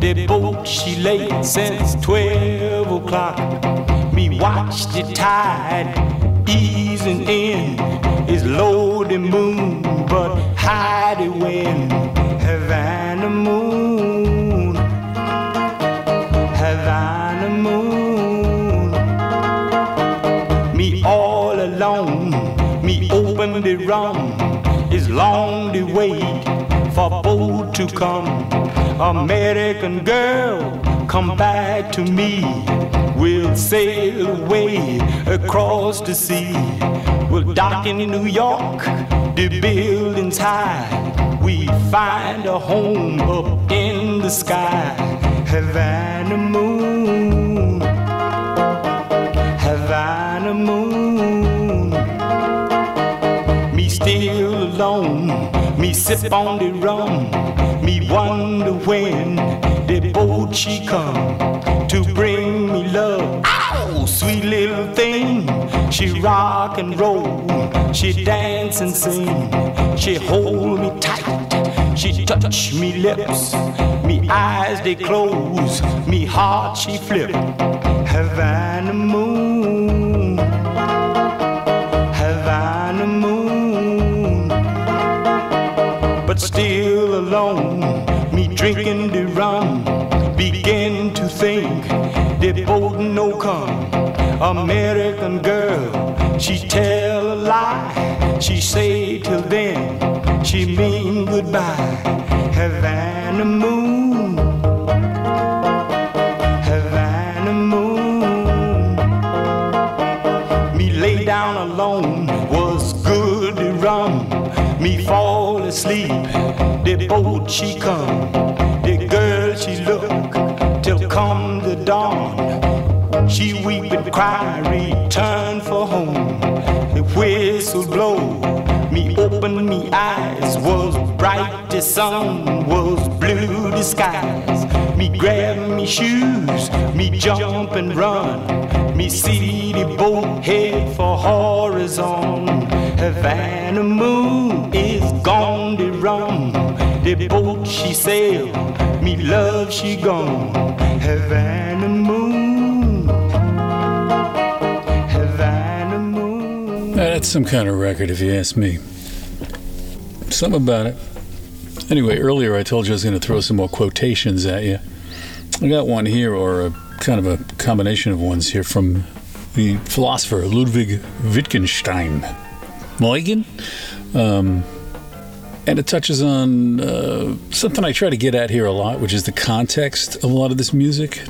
K: The boat she late since twelve o'clock. Me watch the tide easing in. It's low the moon, but high the wind. Havana moon, Havana moon. Me all alone, me open the rum. It's long the boat to come. American girl, come back to me. We'll sail away across the sea. We'll dock in New York, the buildings high. We find a home up in the sky. Havana moon, Havana moon. Me still alone, me sip on the rum. Wonder when the boat she come to bring me love. Ow, sweet little thing. She rock and roll, she dance and sing. She hold me tight, she touch me lips. Me eyes they close, me heart she flip. Havana moon, still alone. Me drinking the rum, begin to think the boat no come. American girl, she tell a lie. She say till then, she mean goodbye. Havana moon, Havana moon. Me lay down alone was good to rum. Me fall asleep, the boat she come, the girl she look till come the dawn. She weep and cry, return for home. The whistle blow,
G: Me open me eyes was bright the sun was blue the skies. Me grab me shoes, me jump and run. Me see the boat head for horizon. Havana moon is gone the rum. The boat she sail, me love she gone. Havana moon, Havana moon.
A: That's some kind of record, if you ask me. Something about it. Anyway, earlier I told you I was going to throw some more quotations at you. I got one here, or a kind of a combination of ones here from the philosopher Ludwig Wittgenstein. Moigen? Um, and it touches on uh, something I try to get at here a lot, which is the context of a lot of this music.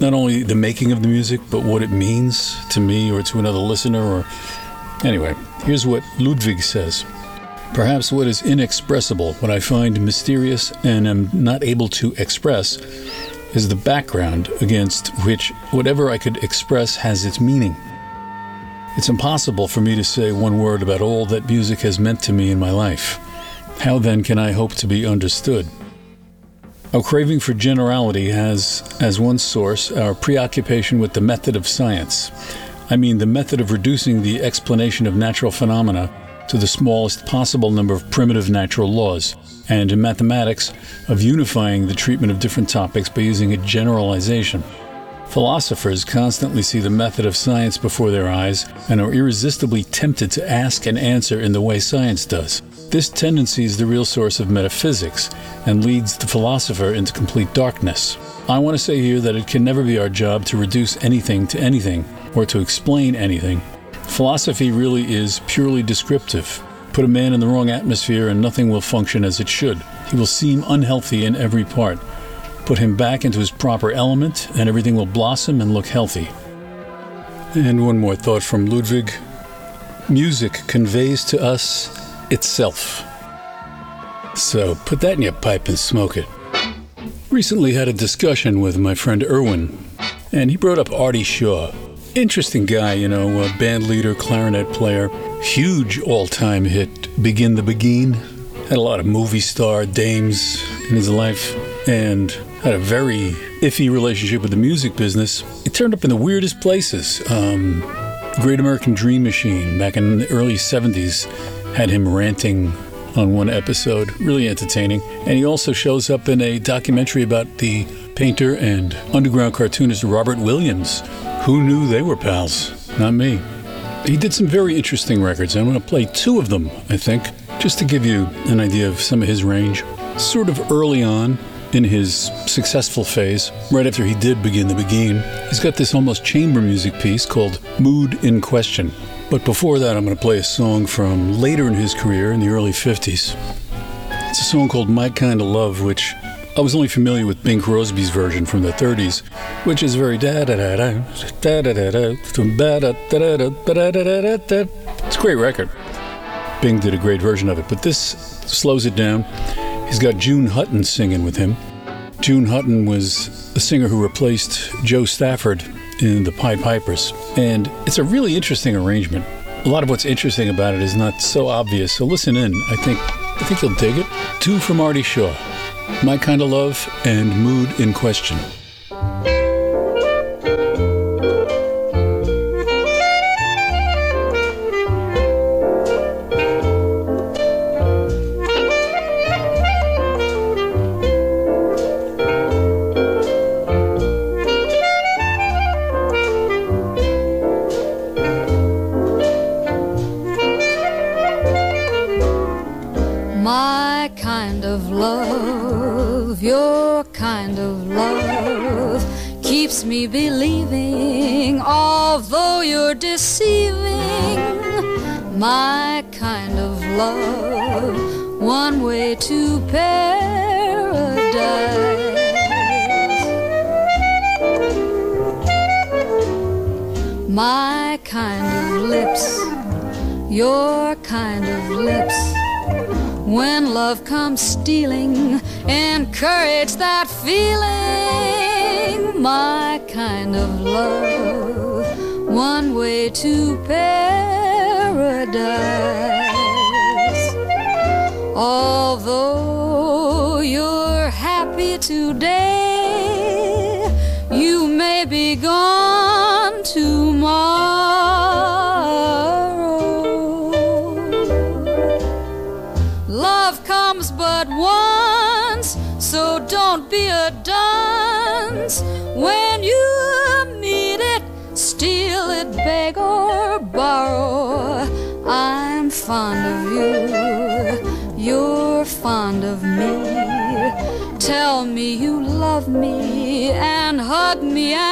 A: Not only the making of the music, but what it means to me or to another listener. Or anyway, here's what Ludwig says. Perhaps what is inexpressible, what I find mysterious and am not able to express, is the background against which whatever I could express has its meaning. It's impossible for me to say one word about all that music has meant to me in my life. How then can I hope to be understood? Our craving for generality has as one source our preoccupation with the method of science. I mean, the method of reducing the explanation of natural phenomena to the smallest possible number of primitive natural laws, and in mathematics, of unifying the treatment of different topics by using a generalization. Philosophers constantly see the method of science before their eyes and are irresistibly tempted to ask and answer in the way science does. This tendency is the real source of metaphysics and leads the philosopher into complete darkness. I want to say here that it can never be our job to reduce anything to anything or to explain anything. Philosophy really is purely descriptive. Put a man in the wrong atmosphere and nothing will function as it should. He will seem unhealthy in every part. Put him back into his proper element and everything will blossom and look healthy. And one more thought from Ludwig music conveys to us itself. So put that in your pipe and smoke it. Recently had a discussion with my friend Irwin, and he brought up Artie Shaw. Interesting guy, you know, a band leader, clarinet player, huge all time hit, Begin the Beguine. Had a lot of movie star dames in his life, and had a very iffy relationship with the music business. It turned up in the weirdest places. Um, Great American Dream Machine back in the early 70s had him ranting on one episode, really entertaining. And he also shows up in a documentary about the painter and underground cartoonist Robert Williams. Who knew they were pals? Not me. He did some very interesting records. I'm going to play two of them, I think, just to give you an idea of some of his range. Sort of early on in his successful phase, right after he did begin the beguine, he's got this almost chamber music piece called Mood in Question. But before that, I'm going to play a song from later in his career in the early 50s. It's a song called My Kind of Love, which I was only familiar with Bing Crosby's version from the 30s, which is very da da da da da da da da da da da da da da da It's a great record. Bing did a great version of it, but this slows it down. He's got June Hutton singing with him. June Hutton was the singer who replaced Jo Stafford in the Pied Pipers, and it's a really interesting arrangement. A lot of what's interesting about it is not so obvious, so listen in. I think I think you'll dig it. Two from Artie Shaw. My Kind of Love and Mood in Question.
P: Hug me and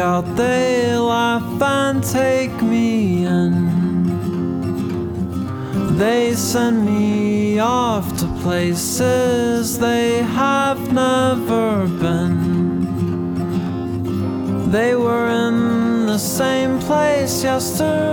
M: out, they laugh and take me in. They send me off to places they have never been. They were in the same place yesterday,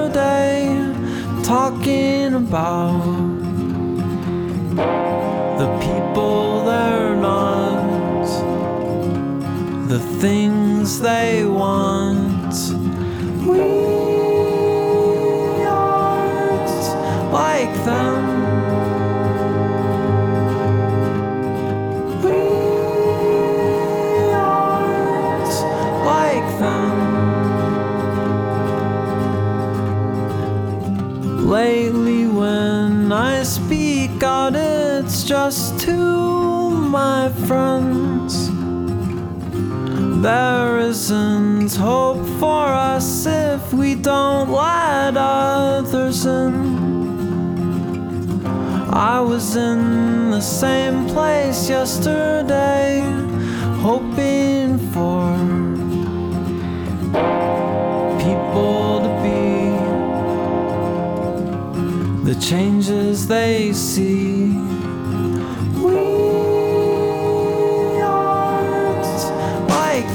M: just to my friends. There isn't hope for us if we don't let others in. I was in the same place yesterday, hoping for people to be the changes they see.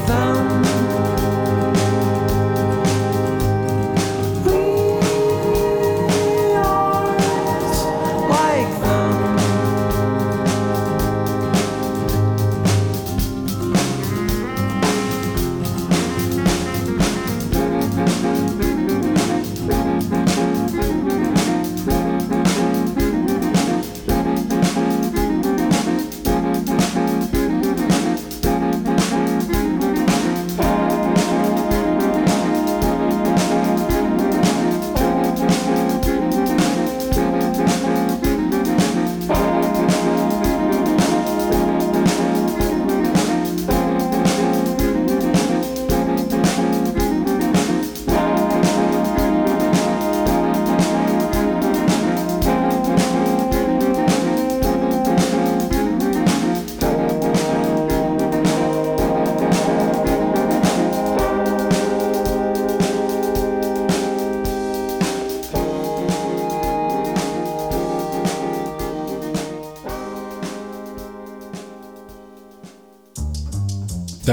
M: Like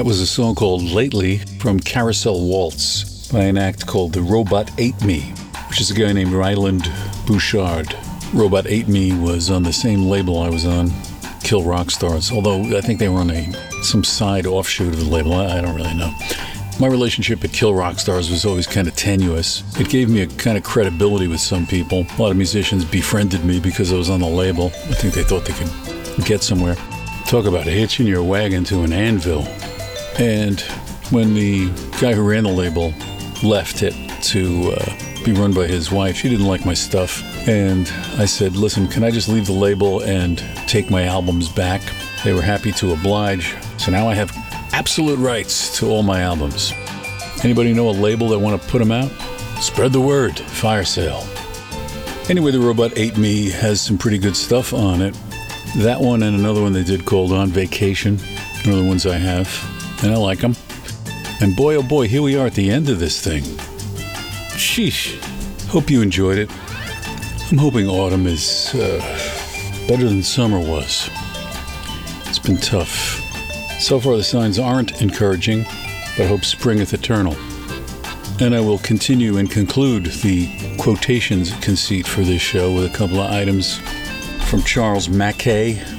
A: That was a song called Lately from Carousel Waltz by an act called The Robot Ate Me, which is a guy named Ryland Bouchard. Robot Ate Me was on the same label I was on, Kill Rock Stars, although I think they were on a some side offshoot of the label. I, I don't really know. My relationship at Kill Rock Stars was always kind of tenuous. It gave me a kind of credibility with some people. A lot of musicians befriended me because I was on the label. I think they thought they could get somewhere. Talk about hitching your wagon to an anvil. And when the guy who ran the label left it to uh, be run by his wife, she didn't like my stuff. And I said, listen, can I just leave the label and take my albums back? They were happy to oblige. So now I have absolute rights to all my albums. Anybody know a label that want to put them out? Spread the word. Fire sale. Anyway, the robot ate me has some pretty good stuff on it. That one and another one they did called On Vacation. Of the ones I have, and I like them. And boy, oh boy, here we are at the end of this thing. Sheesh. Hope you enjoyed it. I'm hoping autumn is uh, better than summer was. It's been tough. So far, the signs aren't encouraging, but I hope springeth eternal. And I will continue and conclude the quotations conceit for this show with a couple of items from Charles Mackay.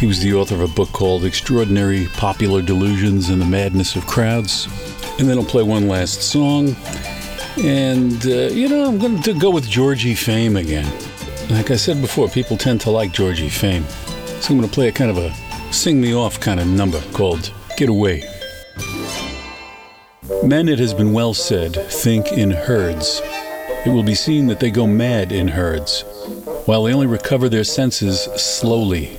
A: He was the author of a book called Extraordinary Popular Delusions and the Madness of Crowds. And then I'll play one last song. And, uh, you know, I'm going to go with Georgie Fame again. Like I said before, people tend to like Georgie Fame. So I'm going to play a kind of a sing me off kind of number called Get Away. Men, it has been well said, think in herds. It will be seen that they go mad in herds, while they only recover their senses slowly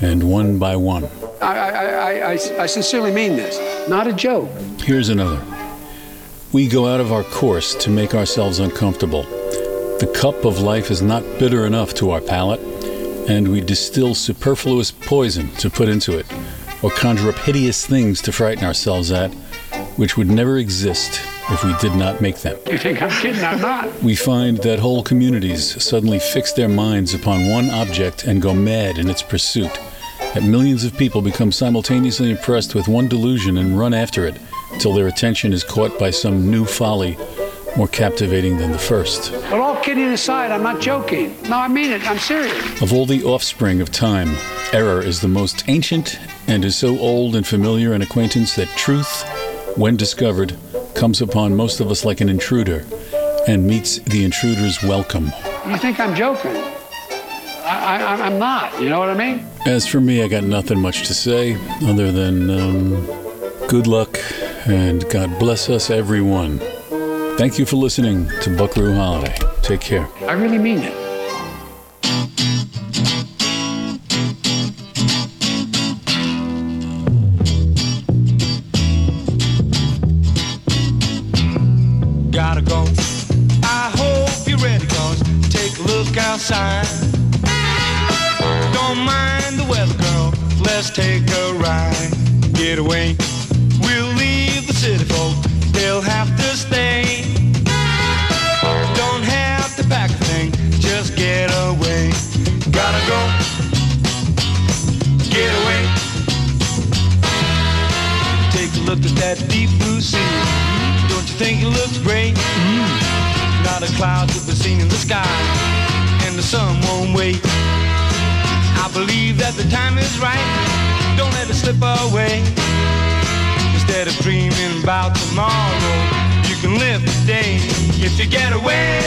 A: and one by one.
N: I, I, I, I, I sincerely mean this. Not a joke.
A: Here's another. We go out of our course to make ourselves uncomfortable. The cup of life is not bitter enough to our palate, and we distill superfluous poison to put into it, or conjure up hideous things to frighten ourselves at, which would never exist if we did not make them.
Q: You think I'm kidding? I'm not.
A: We find that whole communities suddenly fix their minds upon one object and go mad in its pursuit. That millions of people become simultaneously impressed with one delusion and run after it till their attention is caught by some new folly more captivating than the first.
Q: But all kidding aside, I'm not joking. No, I mean it. I'm serious.
A: Of all the offspring of time, error is the most ancient and is so old and familiar an acquaintance that truth, when discovered, comes upon most of us like an intruder and meets the intruder's welcome.
Q: You think I'm joking? I, I, I'm not. You know what I mean?
A: As for me, I got nothing much to say other than um, good luck and God bless us, everyone. Thank you for listening to Buckaroo Holiday. Take care.
Q: I really mean it.
K: Look believe that the time is right. Don't let it slip away. Instead of dreaming about tomorrow, you can live today if you get away.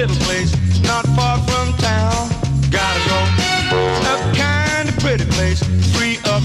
K: Little place not far from town. Gotta go. A kind of pretty place, free up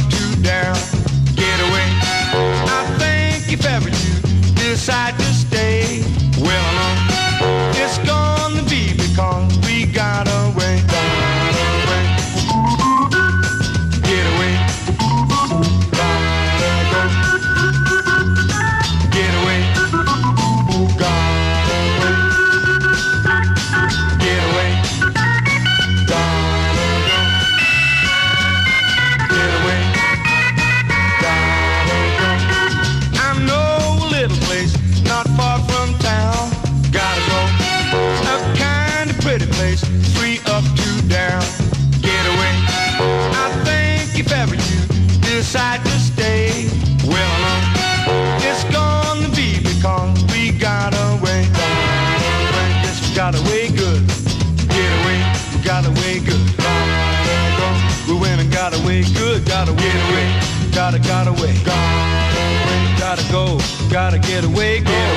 K: get away. Get away.